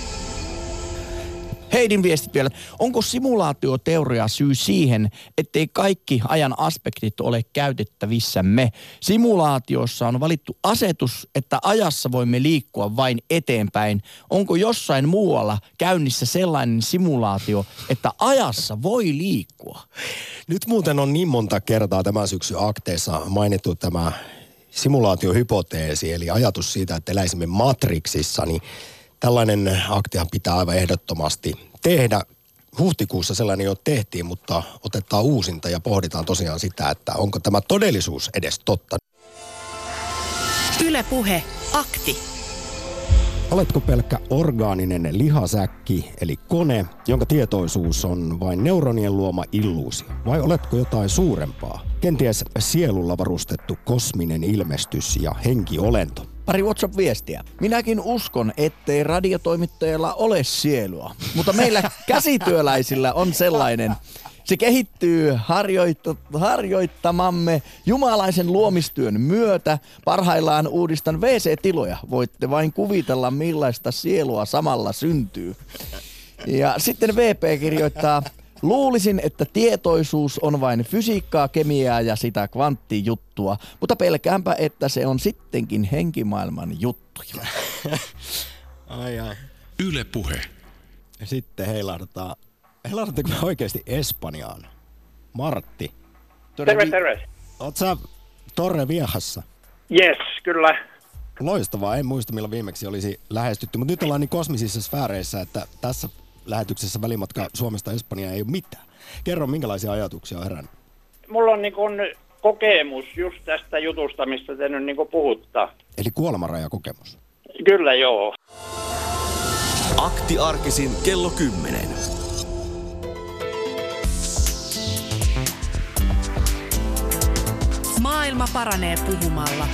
Heidin viestit vielä. Onko simulaatioteoria syy siihen, ettei kaikki ajan aspektit ole käytettävissämme? Simulaatiossa on valittu asetus, että ajassa voimme liikkua vain eteenpäin. Onko jossain muualla käynnissä sellainen simulaatio, että ajassa voi liikkua? Nyt muuten on niin monta kertaa tämän syksyn akteissa mainittu tämä simulaatiohypoteesi, eli ajatus siitä, että eläisimme matriksissa, niin tällainen aktihan pitää aivan ehdottomasti tehdä. Huhtikuussa sellainen jo tehtiin, mutta otetaan uusinta ja pohditaan tosiaan sitä, että onko tämä todellisuus edes totta. Ylepuhe akti. Oletko pelkkä orgaaninen lihasäkki, eli kone, jonka tietoisuus on vain neuronien luoma illuusio? Vai oletko jotain suurempaa? Kenties sielulla varustettu kosminen ilmestys ja henkiolento? Pari WhatsApp-viestiä. Minäkin uskon, ettei radiotoimittajalla ole sielua, mutta meillä käsityöläisillä on sellainen. Se kehittyy harjoitt- harjoittamamme jumalaisen luomistyön myötä. Parhaillaan uudistan WC-tiloja. Voitte vain kuvitella, millaista sielua samalla syntyy. Ja sitten VP kirjoittaa, Luulisin, että tietoisuus on vain fysiikkaa, kemiaa ja sitä kvanttijuttua, mutta pelkäänpä, että se on sittenkin henkimaailman juttuja. Ai ai. Yle Puhe. Ja sitten heilahdetaan, heilahdatteko me oikeasti Espanjaan? Martti, Terve, terve. oot sä Torre Viehassa? Yes, kyllä. Loistavaa, en muista milloin viimeksi olisi lähestytty, mutta nyt ollaan niin kosmisissa sfääreissä, että tässä lähetyksessä välimatka Suomesta Espanjaan ei ole mitään. Kerro, minkälaisia ajatuksia on herännyt? Mulla on niin kun kokemus just tästä jutusta, mistä te nyt niin puhutta. Eli kuolemanrajakokemus. Kyllä joo. Akti arkisin kello 10. Maailma paranee puhumalla.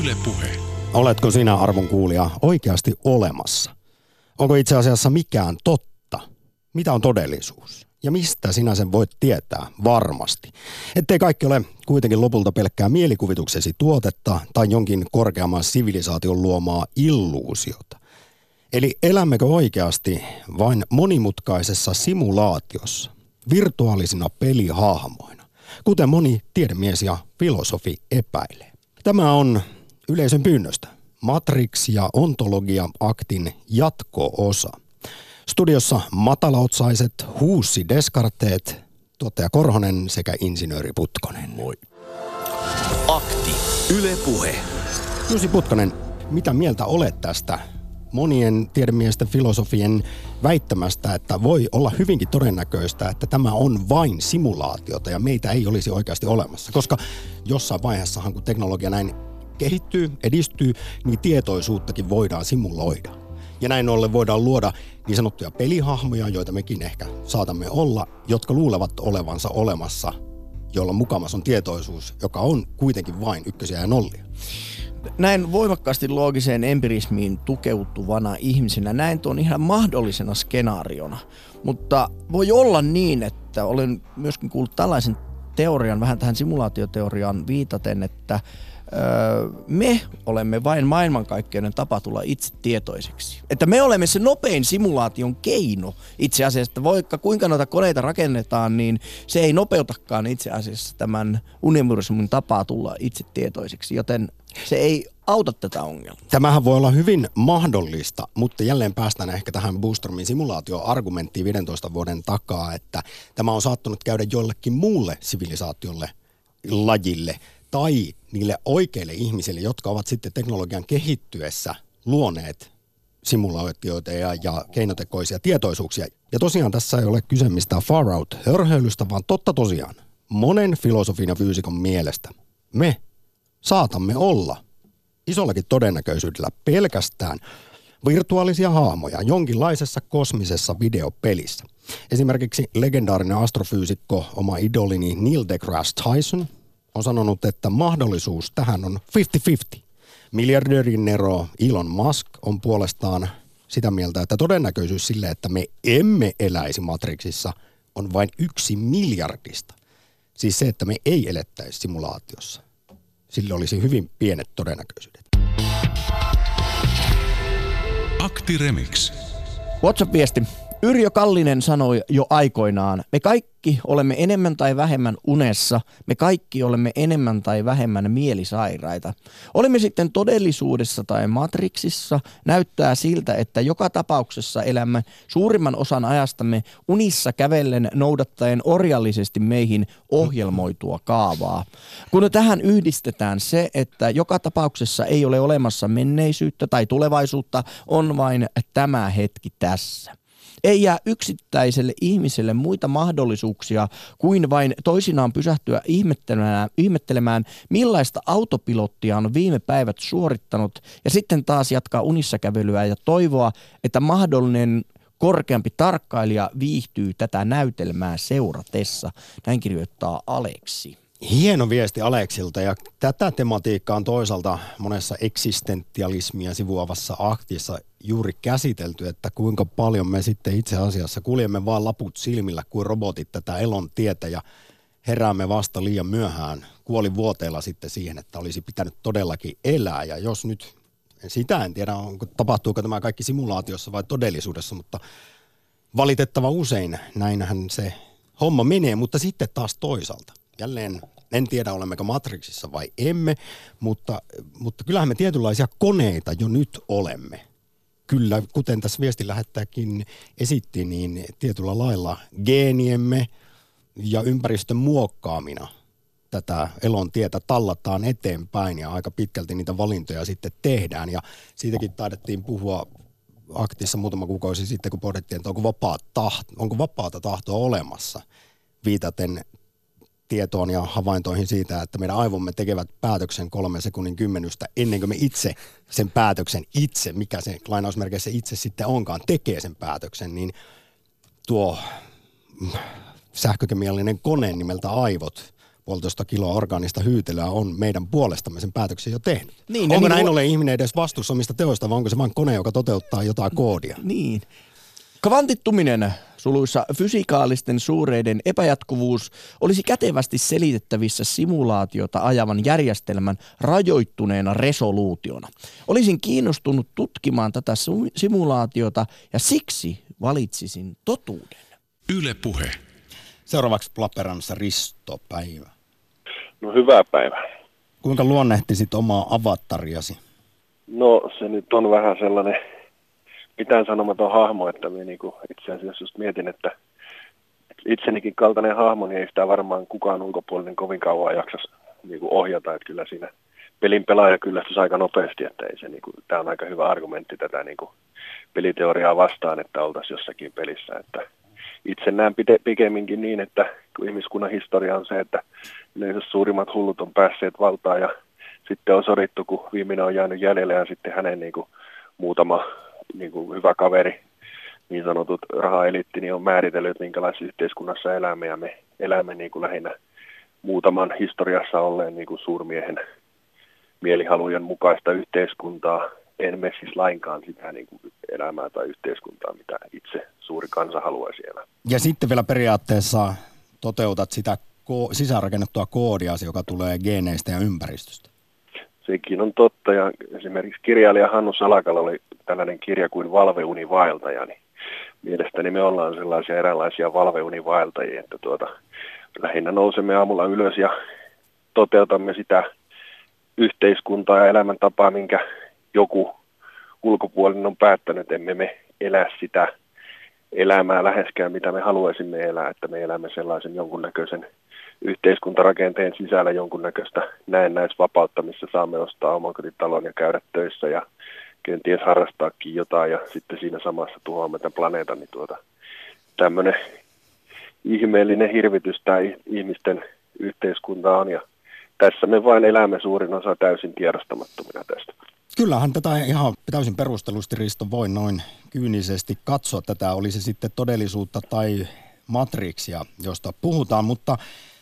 Yle Puhe. Oletko sinä arvon kuulija oikeasti olemassa? Onko itse asiassa mikään totta? Mitä on todellisuus? Ja mistä sinä sen voit tietää varmasti? Ettei kaikki ole kuitenkin lopulta pelkkää mielikuvituksesi tuotetta tai jonkin korkeamman sivilisaation luomaa illuusiota. Eli elämmekö oikeasti vain monimutkaisessa simulaatiossa, virtuaalisina pelihahmoina, kuten moni tiedemies ja filosofi epäilee? Tämä on yleisön pyynnöstä Matrix ja ontologia aktin jatko-osa. Studiossa matalautsaiset Huussi Descarteet, tuottaja Korhonen sekä insinööri Putkonen. Moi. Akti. Yle Puhe. Jussi Putkonen, mitä mieltä olet tästä monien tiedemiesten filosofien väittämästä, että voi olla hyvinkin todennäköistä, että tämä on vain simulaatiota ja meitä ei olisi oikeasti olemassa. Koska jossain vaiheessahan, kun teknologia näin kehittyy, edistyy, niin tietoisuuttakin voidaan simuloida. Ja näin ollen voidaan luoda niin sanottuja pelihahmoja, joita mekin ehkä saatamme olla, jotka luulevat olevansa olemassa, jolla mukamas on tietoisuus, joka on kuitenkin vain ykkösiä ja nollia. Näin voimakkaasti loogiseen empirismiin tukeutuvana ihmisenä näin tuon ihan mahdollisena skenaariona. Mutta voi olla niin, että olen myöskin kuullut tällaisen teorian, vähän tähän simulaatioteoriaan viitaten, että me olemme vain maailmankaikkeuden tapa tulla itse tietoiseksi. Että me olemme se nopein simulaation keino itse asiassa, että vaikka kuinka noita koneita rakennetaan, niin se ei nopeutakaan itse asiassa tämän universumin tapaa tulla itse tietoiseksi, joten se ei auta tätä ongelmaa. Tämähän voi olla hyvin mahdollista, mutta jälleen päästään ehkä tähän Boostermin simulaatioargumenttiin 15 vuoden takaa, että tämä on saattanut käydä jollekin muulle sivilisaatiolle, lajille – tai niille oikeille ihmisille, jotka ovat sitten teknologian kehittyessä luoneet simulaatioita ja, ja keinotekoisia tietoisuuksia. Ja tosiaan tässä ei ole kyse mistään far out hörhöilystä, vaan totta tosiaan monen filosofin ja fyysikon mielestä me saatamme olla isollakin todennäköisyydellä pelkästään virtuaalisia haamoja jonkinlaisessa kosmisessa videopelissä. Esimerkiksi legendaarinen astrofyysikko, oma idolini Neil deGrasse Tyson, on sanonut, että mahdollisuus tähän on 50-50. Miljardöörin Nero Elon Musk on puolestaan sitä mieltä, että todennäköisyys sille, että me emme eläisi Matrixissa, on vain yksi miljardista. Siis se, että me ei elettäisi simulaatiossa. Sille olisi hyvin pienet todennäköisyydet. Akti Remix. WhatsApp-viesti. Yrjö Kallinen sanoi jo aikoinaan, me kaikki olemme enemmän tai vähemmän unessa, me kaikki olemme enemmän tai vähemmän mielisairaita. Olemme sitten todellisuudessa tai matriksissa, näyttää siltä, että joka tapauksessa elämme suurimman osan ajastamme unissa kävellen noudattaen orjallisesti meihin ohjelmoitua kaavaa. Kun tähän yhdistetään se, että joka tapauksessa ei ole olemassa menneisyyttä tai tulevaisuutta, on vain tämä hetki tässä. Ei jää yksittäiselle ihmiselle muita mahdollisuuksia kuin vain toisinaan pysähtyä ihmettelemään, ihmettelemään millaista autopilottia on viime päivät suorittanut ja sitten taas jatkaa unissa kävelyä ja toivoa, että mahdollinen korkeampi tarkkailija viihtyy tätä näytelmää seuratessa. Näin kirjoittaa Aleksi. Hieno viesti Aleksilta ja tätä tematiikkaa on toisaalta monessa eksistentialismia sivuavassa aktissa juuri käsitelty, että kuinka paljon me sitten itse asiassa kuljemme vaan laput silmillä kuin robotit tätä elon tietä ja heräämme vasta liian myöhään kuolivuoteella sitten siihen, että olisi pitänyt todellakin elää ja jos nyt, sitä en tiedä onko, tapahtuuko tämä kaikki simulaatiossa vai todellisuudessa, mutta valitettava usein näinhän se homma menee, mutta sitten taas toisaalta jälleen en tiedä olemmeko Matrixissa vai emme, mutta, mutta kyllähän me tietynlaisia koneita jo nyt olemme. Kyllä, kuten tässä viesti lähettäjäkin esitti, niin tietyllä lailla geeniemme ja ympäristön muokkaamina tätä elon tietä tallataan eteenpäin ja aika pitkälti niitä valintoja sitten tehdään. Ja siitäkin taidettiin puhua aktissa muutama kuukausi sitten, kun pohdittiin, että onko, vapaa tahto, onko vapaata tahtoa olemassa, viitaten tietoon ja havaintoihin siitä, että meidän aivomme tekevät päätöksen kolmen sekunnin kymmenystä ennen kuin me itse sen päätöksen itse, mikä se lainausmerkeissä itse sitten onkaan, tekee sen päätöksen, niin tuo sähkökemiallinen kone nimeltä aivot, puolitoista kiloa orgaanista hyytelöä on meidän puolestamme sen päätöksen jo tehnyt. Niin, onko niin näin ollen ihminen edes vastuussa omista teoista vai onko se vain kone, joka toteuttaa jotain koodia? Niin. Kvantittuminen, suluissa fysikaalisten suureiden epäjatkuvuus, olisi kätevästi selitettävissä simulaatiota ajavan järjestelmän rajoittuneena resoluutiona. Olisin kiinnostunut tutkimaan tätä simulaatiota ja siksi valitsisin totuuden. Yle Puhe. Seuraavaksi Lappeenrannassa Risto Päivä. No hyvää päivää. Kuinka luonnehtisit omaa avatariasi? No se nyt on vähän sellainen mitään sanomaton hahmo, että minä niin itse asiassa just mietin, että itsenikin kaltainen hahmo, niin ei sitä varmaan kukaan ulkopuolinen kovin kauan jaksa niin kuin ohjata, että kyllä siinä pelin pelaaja kyllästys aika nopeasti, että ei se, niin kuin, tämä on aika hyvä argumentti tätä niin kuin, peliteoriaa vastaan, että oltaisiin jossakin pelissä, että itse näen pikemminkin niin, että kun ihmiskunnan historia on se, että yleensä suurimmat hullut on päässeet valtaan ja sitten on sorittu, kun viimeinen on jäänyt jäljelle ja sitten hänen niin kuin, muutama niin kuin hyvä kaveri, niin sanotut rahaelitti, niin on määritellyt, minkälaisessa yhteiskunnassa elämme, ja me elämme niin kuin lähinnä muutaman historiassa olleen niin kuin suurmiehen mielihalujen mukaista yhteiskuntaa, me siis lainkaan sitä niin kuin elämää tai yhteiskuntaa, mitä itse suuri kansa haluaisi elää. Ja sitten vielä periaatteessa toteutat sitä ko- sisäänrakennettua koodia, joka tulee geeneistä ja ympäristöstä. Sekin on totta. Ja esimerkiksi kirjailija Hannu Salakalla oli tällainen kirja kuin Valveunivaeltaja, niin mielestäni me ollaan sellaisia eräänlaisia valveunivaeltajia, että tuota, lähinnä nousemme aamulla ylös ja toteutamme sitä yhteiskuntaa ja elämäntapaa, minkä joku ulkopuolinen on päättänyt, emme me elää sitä elämää läheskään, mitä me haluaisimme elää, että me elämme sellaisen jonkunnäköisen yhteiskuntarakenteen sisällä jonkunnäköistä näennäisvapautta, missä saamme ostaa omakotitalon ja käydä töissä ja kenties harrastaakin jotain. Ja sitten siinä samassa tuhoamme tämän planeetan, niin tuota, tämmöinen ihmeellinen hirvitys tai ihmisten yhteiskunta on. Ja tässä me vain elämme suurin osa täysin tiedostamattomina tästä. Kyllähän tätä ihan täysin perustelusti Risto voi noin kyynisesti katsoa tätä, oli se sitten todellisuutta tai matriksia, josta puhutaan, mutta,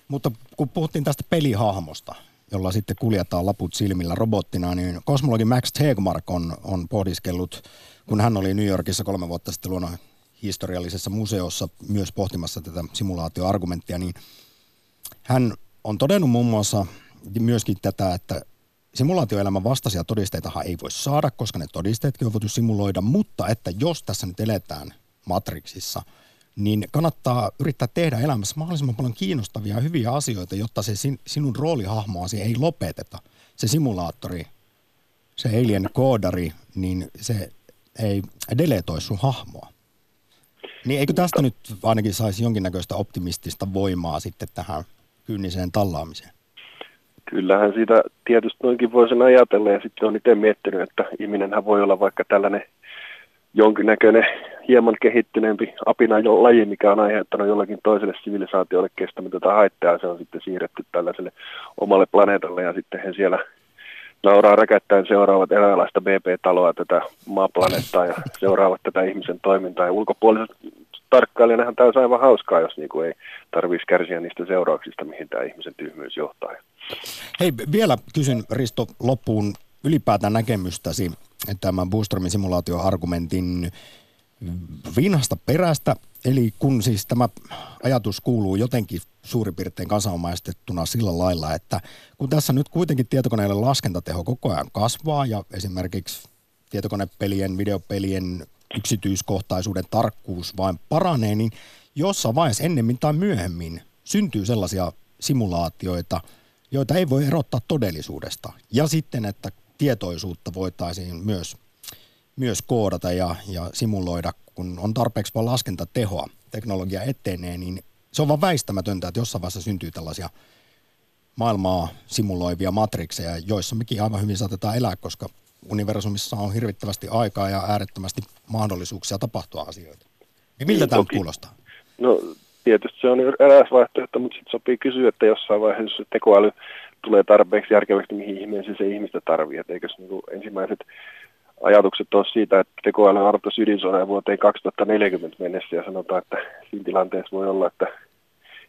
mutta kun puhuttiin tästä pelihahmosta, jolla sitten kuljetaan laput silmillä robottina, niin kosmologi Max Tegmark on, on pohdiskellut, kun hän oli New Yorkissa kolme vuotta sitten luona historiallisessa museossa myös pohtimassa tätä simulaatioargumenttia, niin hän on todennut muun muassa myöskin tätä, että simulaatioelämän vastaisia todisteitahan ei voi saada, koska ne todisteetkin on voitu simuloida, mutta että jos tässä nyt eletään Matrixissa – niin kannattaa yrittää tehdä elämässä mahdollisimman paljon kiinnostavia ja hyviä asioita, jotta se sin, sinun roolihahmoasi ei lopeteta. Se simulaattori, se alien koodari, niin se ei deletoi sun hahmoa. Niin eikö tästä nyt ainakin saisi jonkinnäköistä optimistista voimaa sitten tähän kynniseen tallaamiseen? Kyllähän siitä tietysti noinkin voisin ajatella ja sitten on itse miettinyt, että ihminenhän voi olla vaikka tällainen jonkinnäköinen hieman kehittyneempi apina jo laji, mikä on aiheuttanut jollakin toiselle sivilisaatiolle kestämätöntä haittaa. Se on sitten siirretty tällaiselle omalle planeetalle ja sitten he siellä nauraa räkättäen seuraavat eräänlaista BP-taloa tätä maaplaneettaa ja seuraavat tätä ihmisen toimintaa. Ja ulkopuoliset tarkkailijanahan tämä olisi aivan hauskaa, jos niin kuin ei tarvitsisi kärsiä niistä seurauksista, mihin tämä ihmisen tyhmyys johtaa. Hei, vielä kysyn Risto loppuun ylipäätään näkemystäsi tämän Boostromin simulaatioargumentin vinhasta perästä. Eli kun siis tämä ajatus kuuluu jotenkin suurin piirtein kansanomaistettuna sillä lailla, että kun tässä nyt kuitenkin tietokoneelle laskentateho koko ajan kasvaa ja esimerkiksi tietokonepelien, videopelien yksityiskohtaisuuden tarkkuus vain paranee, niin jossain vaiheessa ennemmin tai myöhemmin syntyy sellaisia simulaatioita, joita ei voi erottaa todellisuudesta. Ja sitten, että tietoisuutta voitaisiin myös, myös koodata ja, ja simuloida, kun on tarpeeksi vaan laskentatehoa, teknologia etenee, niin se on vaan väistämätöntä, että jossain vaiheessa syntyy tällaisia maailmaa simuloivia matrikseja, joissa mekin aivan hyvin saatetaan elää, koska universumissa on hirvittävästi aikaa ja äärettömästi mahdollisuuksia tapahtua asioita. Niin miltä niin, tämä kuulostaa? No tietysti se on eräs vaihtoehto, mutta sitten sopii kysyä, että jossain vaiheessa tekoäly tulee tarpeeksi järkevästi, mihin ihmeeseen se ihmistä tarvitsee. Eikö niin ensimmäiset ajatukset ole siitä, että tekoäly arvottaisi ydinsodan vuoteen 2040 mennessä ja sanotaan, että siinä tilanteessa voi olla, että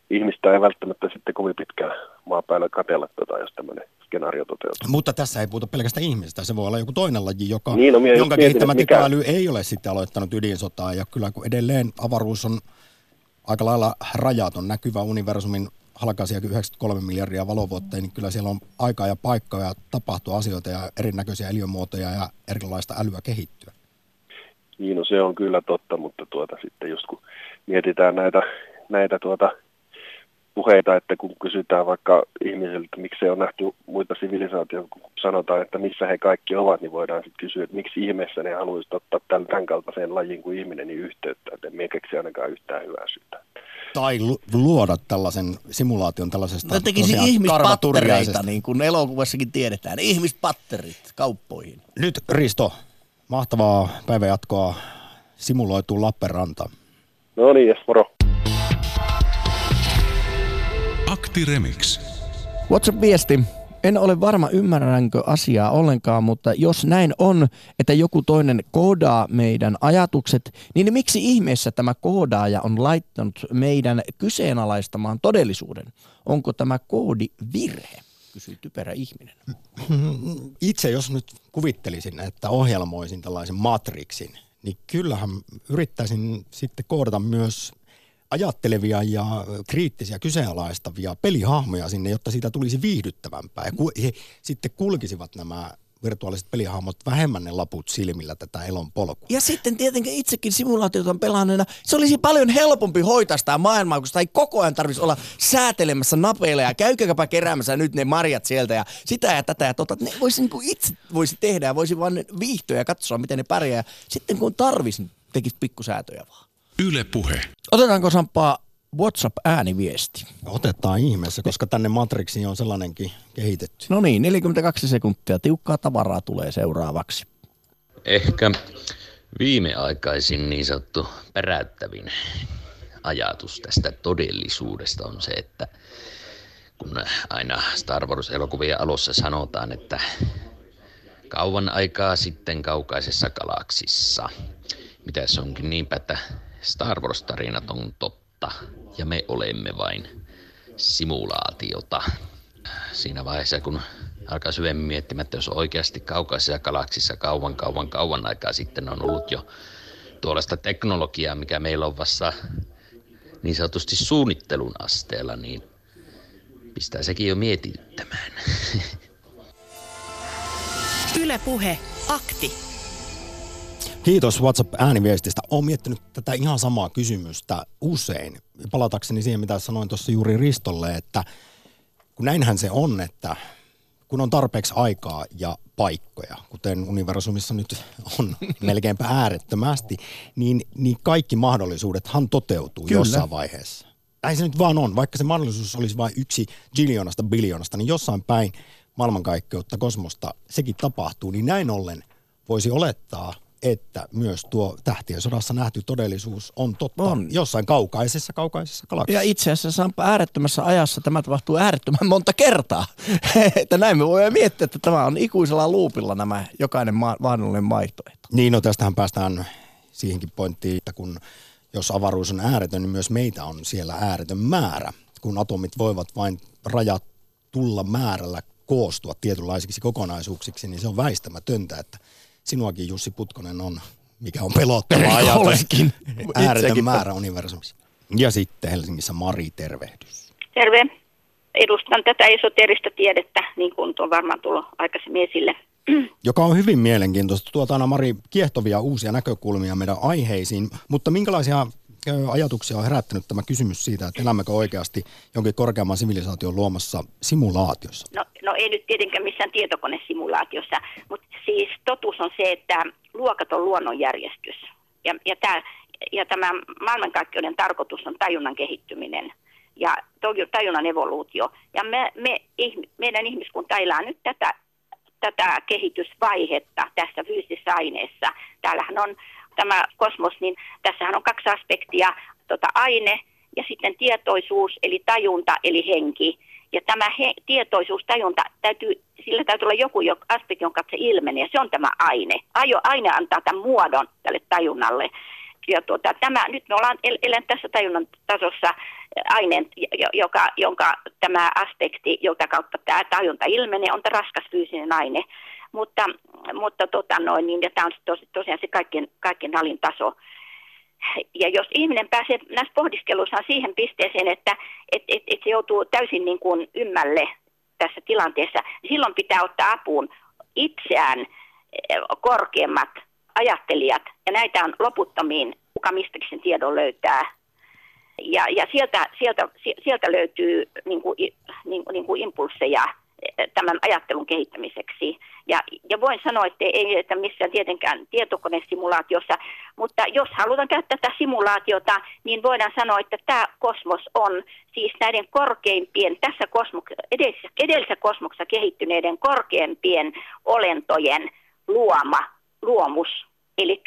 ihmistä ei välttämättä sitten kovin pitkään maan päällä katella, tota, jos tämmöinen skenaario toteutuu. Mutta tässä ei puhuta pelkästään ihmistä, se voi olla joku toinen laji, joka, niin, no, jonka kehittämä tekoäly mikä... ei ole sitten aloittanut ydinsotaa. Ja kyllä kun edelleen avaruus on aika lailla rajaton, näkyvä universumin halkaisia 93 miljardia valovuotta, niin kyllä siellä on aikaa ja paikkaa ja tapahtuu asioita ja erinäköisiä eliömuotoja ja erilaista älyä kehittyä. Niin, no se on kyllä totta, mutta tuota sitten just kun mietitään näitä, näitä tuota puheita, että kun kysytään vaikka ihmisiltä, että miksi on nähty muita sivilisaatioita, kun sanotaan, että missä he kaikki ovat, niin voidaan sitten kysyä, että miksi ihmeessä ne haluaisivat ottaa tämän, tämän kaltaiseen lajiin kuin ihminen niin yhteyttä, että en keksi ainakaan yhtään hyvää syytä. Tai luoda tällaisen simulaation tällaisesta No tekisi ihmispattereita, niin kuin elokuvassakin tiedetään. Ihmispatterit kauppoihin. Nyt Risto, mahtavaa päivänjatkoa simuloitu Lappeenranta. No niin, yes, moro. Akti Remix. WhatsApp-viesti. En ole varma ymmärränkö asiaa ollenkaan, mutta jos näin on, että joku toinen koodaa meidän ajatukset, niin miksi ihmeessä tämä koodaaja on laittanut meidän kyseenalaistamaan todellisuuden? Onko tämä koodi virhe? Kysyy typerä ihminen. Itse jos nyt kuvittelisin, että ohjelmoisin tällaisen matriksin, niin kyllähän yrittäisin sitten koodata myös ajattelevia ja kriittisiä kyseenalaistavia pelihahmoja sinne, jotta siitä tulisi viihdyttävämpää. Ja ku, he sitten kulkisivat nämä virtuaaliset pelihahmot vähemmän ne laput silmillä tätä elon polkua. Ja sitten tietenkin itsekin simulaatiota pelaaneena, se olisi paljon helpompi hoitaa sitä maailmaa, kun sitä ei koko ajan tarvitsisi olla säätelemässä napeilla ja käykääpä keräämässä nyt ne marjat sieltä ja sitä ja tätä ja tota. Ne voisi niin kuin itse voisi tehdä ja voisi vaan viihtyä ja katsoa, miten ne pärjää. Sitten kun tarvisi, tekisi pikkusäätöjä vaan. Yle Puhe. Otetaanko Sampaa WhatsApp-ääniviesti? Otetaan ihmeessä, koska tänne Matrixiin on sellainenkin kehitetty. No niin, 42 sekuntia. Tiukkaa tavaraa tulee seuraavaksi. Ehkä viimeaikaisin niin sanottu peräyttävin ajatus tästä todellisuudesta on se, että kun aina Star Wars-elokuvien alussa sanotaan, että kauan aikaa sitten kaukaisessa galaksissa. Mitä se onkin niinpä, että Star Wars-tarinat on totta ja me olemme vain simulaatiota. Siinä vaiheessa, kun alkaa syvemmin miettimään, että jos oikeasti kaukaisessa galaksissa kauan, kauan, kauan aikaa sitten on ollut jo tuollaista teknologiaa, mikä meillä on vasta niin sanotusti suunnittelun asteella, niin pistää sekin jo mietityttämään. Ylepuhe akti. Kiitos WhatsApp-ääniviestistä. Olen miettinyt tätä ihan samaa kysymystä usein. Palatakseni siihen, mitä sanoin tuossa juuri Ristolle, että kun näinhän se on, että kun on tarpeeksi aikaa ja paikkoja, kuten universumissa nyt on melkeinpä äärettömästi, niin, niin kaikki mahdollisuudethan toteutuu Kyllä. jossain vaiheessa. Näin se nyt vaan on. Vaikka se mahdollisuus olisi vain yksi giljoonasta, biljoonasta, niin jossain päin maailmankaikkeutta, kosmosta sekin tapahtuu, niin näin ollen voisi olettaa – että myös tuo tähtien sodassa nähty todellisuus on totta on. jossain kaukaisessa, kaukaisessa galaksissa. Ja itse asiassa äärettömässä ajassa tämä tapahtuu äärettömän monta kertaa. että näin me voimme miettiä, että tämä on ikuisella luupilla nämä jokainen ma- mahdollinen vaihtoehto. Niin, no tästähän päästään siihenkin pointtiin, että kun jos avaruus on ääretön, niin myös meitä on siellä ääretön määrä. Kun atomit voivat vain rajat tulla määrällä koostua tietynlaisiksi kokonaisuuksiksi, niin se on väistämätöntä, että sinuakin Jussi Putkonen on, mikä on pelottava ajatus, Olekin. ääretön määrä universumissa. Ja sitten Helsingissä Mari, tervehdys. Terve. Edustan tätä esoterista tiedettä, niin kuin on varmaan tullut aikaisemmin esille. Joka on hyvin mielenkiintoista. Tuota aina Mari kiehtovia uusia näkökulmia meidän aiheisiin, mutta minkälaisia ajatuksia on herättänyt tämä kysymys siitä, että elämmekö oikeasti jonkin korkeamman sivilisaation luomassa simulaatiossa? No, no ei nyt tietenkään missään tietokonesimulaatiossa, mutta siis totuus on se, että luokat on luonnonjärjestys. Ja, ja, tää, ja tämä maailmankaikkeuden tarkoitus on tajunnan kehittyminen ja tajunnan evoluutio. Ja me, me, meidän ihmiskunta elää nyt tätä, tätä kehitysvaihetta tässä fyysisessä aineessa. Täällähän on tämä kosmos, niin tässähän on kaksi aspektia, tota aine ja sitten tietoisuus, eli tajunta, eli henki. Ja tämä he, tietoisuus, tajunta, täytyy, sillä täytyy olla joku jo, aspekti, jonka se ilmenee, ja se on tämä aine. Aio, aine antaa tämän muodon tälle tajunnalle. Ja tuota, tämä, nyt me ollaan el, elän tässä tajunnan tasossa aineen, jo- joka, jonka tämä aspekti, jota kautta tämä tajunta ilmenee, on tämä raskas fyysinen aine. Mutta, mutta tota noin, niin, ja tämä on tos, tosiaan se kaikkien, kaikkien alin taso. Ja jos ihminen pääsee näissä pohdiskeluissaan siihen pisteeseen, että et, et, et se joutuu täysin niin kuin ymmälle tässä tilanteessa, niin silloin pitää ottaa apuun itseään eh, korkeammat ajattelijat, ja näitä on loputtomiin, kuka mistäkin sen tiedon löytää. Ja, ja sieltä, sieltä, sie- sieltä löytyy niin kuin, niin, niin kuin impulseja eh, tämän ajattelun kehittämiseksi. Ja, ja voin sanoa, että ei että missään tietenkään tietokonesimulaatiossa, mutta jos halutaan käyttää tätä simulaatiota, niin voidaan sanoa, että tämä kosmos on siis näiden korkeimpien, tässä kosmok- edellisessä, edellisessä kosmoksessa kehittyneiden korkeimpien olentojen luoma luomus. Eli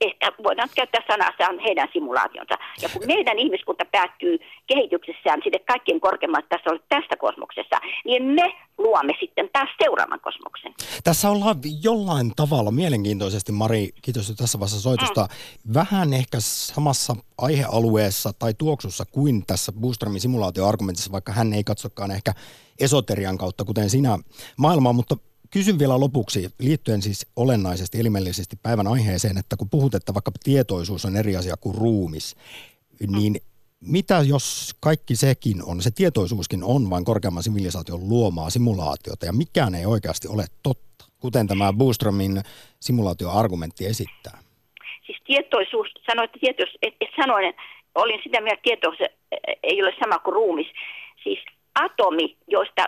ehkä voidaan käyttää sanaa, se on heidän simulaationsa. Ja kun meidän ihmiskunta päättyy kehityksessään sinne kaikkien korkeammalle tasolle tässä kosmoksessa, niin me luomme sitten taas seuraavan kosmoksen. Tässä ollaan jollain tavalla mielenkiintoisesti, Mari, kiitos jo tässä vaiheessa soitosta, mm. vähän ehkä samassa aihealueessa tai tuoksussa kuin tässä Boostramin simulaatioargumentissa, vaikka hän ei katsokaan ehkä esoterian kautta, kuten sinä maailmaa, mutta kysyn vielä lopuksi liittyen siis olennaisesti elimellisesti päivän aiheeseen, että kun puhut, että vaikka tietoisuus on eri asia kuin ruumis, niin mitä jos kaikki sekin on, se tietoisuuskin on vain korkeamman sivilisaation luomaa simulaatiota ja mikään ei oikeasti ole totta, kuten tämä Boostromin simulaatioargumentti esittää? Siis tietoisuus, sanoitte tietoisuus, et, et sanoin, että olin sitä mieltä, että tietoisuus ei ole sama kuin ruumis. Siis atomi, joista...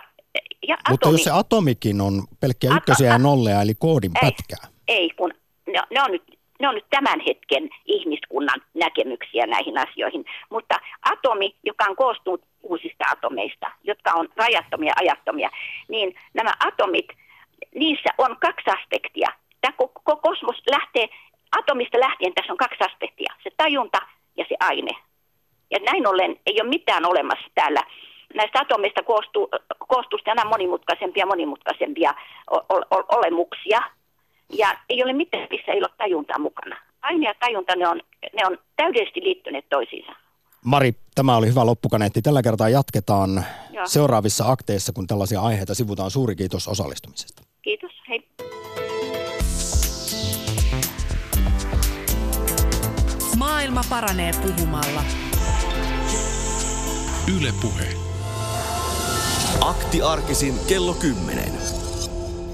Ja Mutta atomi, jos se atomikin on pelkkiä ykkösiä ja nolleja, eli koodin Ei. pätkää. Ei, kun ne, ne, on nyt, ne on nyt tämän hetken ihmiskunnan näkemyksiä näihin asioihin. Mutta atomi, joka on koostunut uusista atomeista, jotka on rajattomia ajattomia, niin nämä atomit, niissä on kaksi aspektia. Tämä koko kosmos lähtee, atomista lähtien tässä on kaksi aspektia, se tajunta ja se aine. Ja näin ollen ei ole mitään olemassa täällä. Näistä atomeista koostuu, koostuu sitten aina monimutkaisempia monimutkaisempia olemuksia. Ja ei ole mitään, missä ei ole tajuntaa mukana. Aine ja tajunta, ne on, ne on täydellisesti liittyneet toisiinsa. Mari, tämä oli hyvä loppukaneetti. Tällä kertaa jatketaan Joo. seuraavissa akteissa, kun tällaisia aiheita sivutaan. Suuri kiitos osallistumisesta. Kiitos, hei. Maailma paranee puhumalla. Yle Puhe. Akti arkisin kello 10.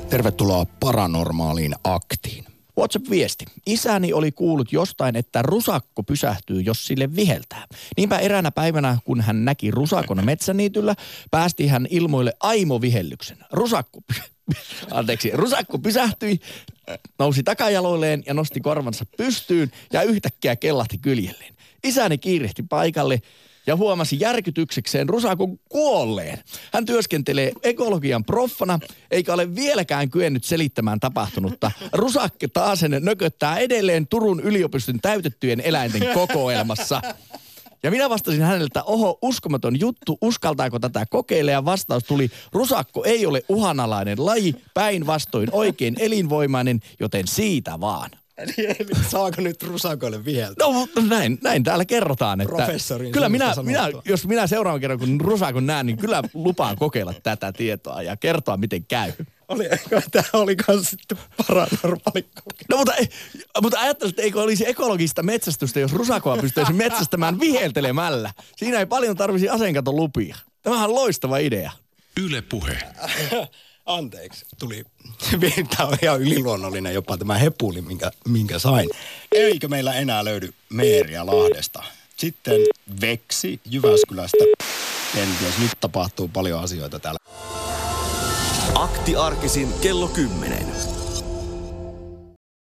Tervetuloa paranormaaliin aktiin. WhatsApp-viesti. Isäni oli kuullut jostain, että rusakko pysähtyy, jos sille viheltää. Niinpä eräänä päivänä, kun hän näki rusakon metsäniityllä, päästi hän ilmoille aimovihellyksen. Rusakko, anteeksi, rusakko pysähtyi, nousi takajaloilleen ja nosti korvansa pystyyn ja yhtäkkiä kellahti kyljelleen. Isäni kiirehti paikalle ja huomasi järkytyksekseen rusakon kuolleen. Hän työskentelee ekologian proffana, eikä ole vieläkään kyennyt selittämään tapahtunutta. Rusakke taasen nököttää edelleen Turun yliopiston täytettyjen eläinten kokoelmassa. Ja minä vastasin häneltä, oho, uskomaton juttu, uskaltaako tätä kokeilla? Ja vastaus tuli, rusakko ei ole uhanalainen laji, päinvastoin oikein elinvoimainen, joten siitä vaan. Eli, eli saako nyt rusakoille viheltä? No mutta näin, näin täällä kerrotaan, että Professorin kyllä minä, minä, jos minä seuraavan kerran kun rusakon näen, niin kyllä lupaan kokeilla tätä tietoa ja kertoa miten käy. Oli, tämä oli kans sitten paranormaali. No mutta, mutta ajattelin, että eikö olisi ekologista metsästystä, jos rusakoa pystyisi metsästämään viheltelemällä. Siinä ei paljon tarvisi aseenkaton lupia. Tämähän on loistava idea. Yle Puhe. Anteeksi, tuli. Tämä on ihan yliluonnollinen jopa tämä hepuli, minkä, minkä sain. Eikö meillä enää löydy Meeriä Lahdesta? Sitten Veksi Jyväskylästä. Kenties nyt tapahtuu paljon asioita täällä. Akti arkisin kello 10.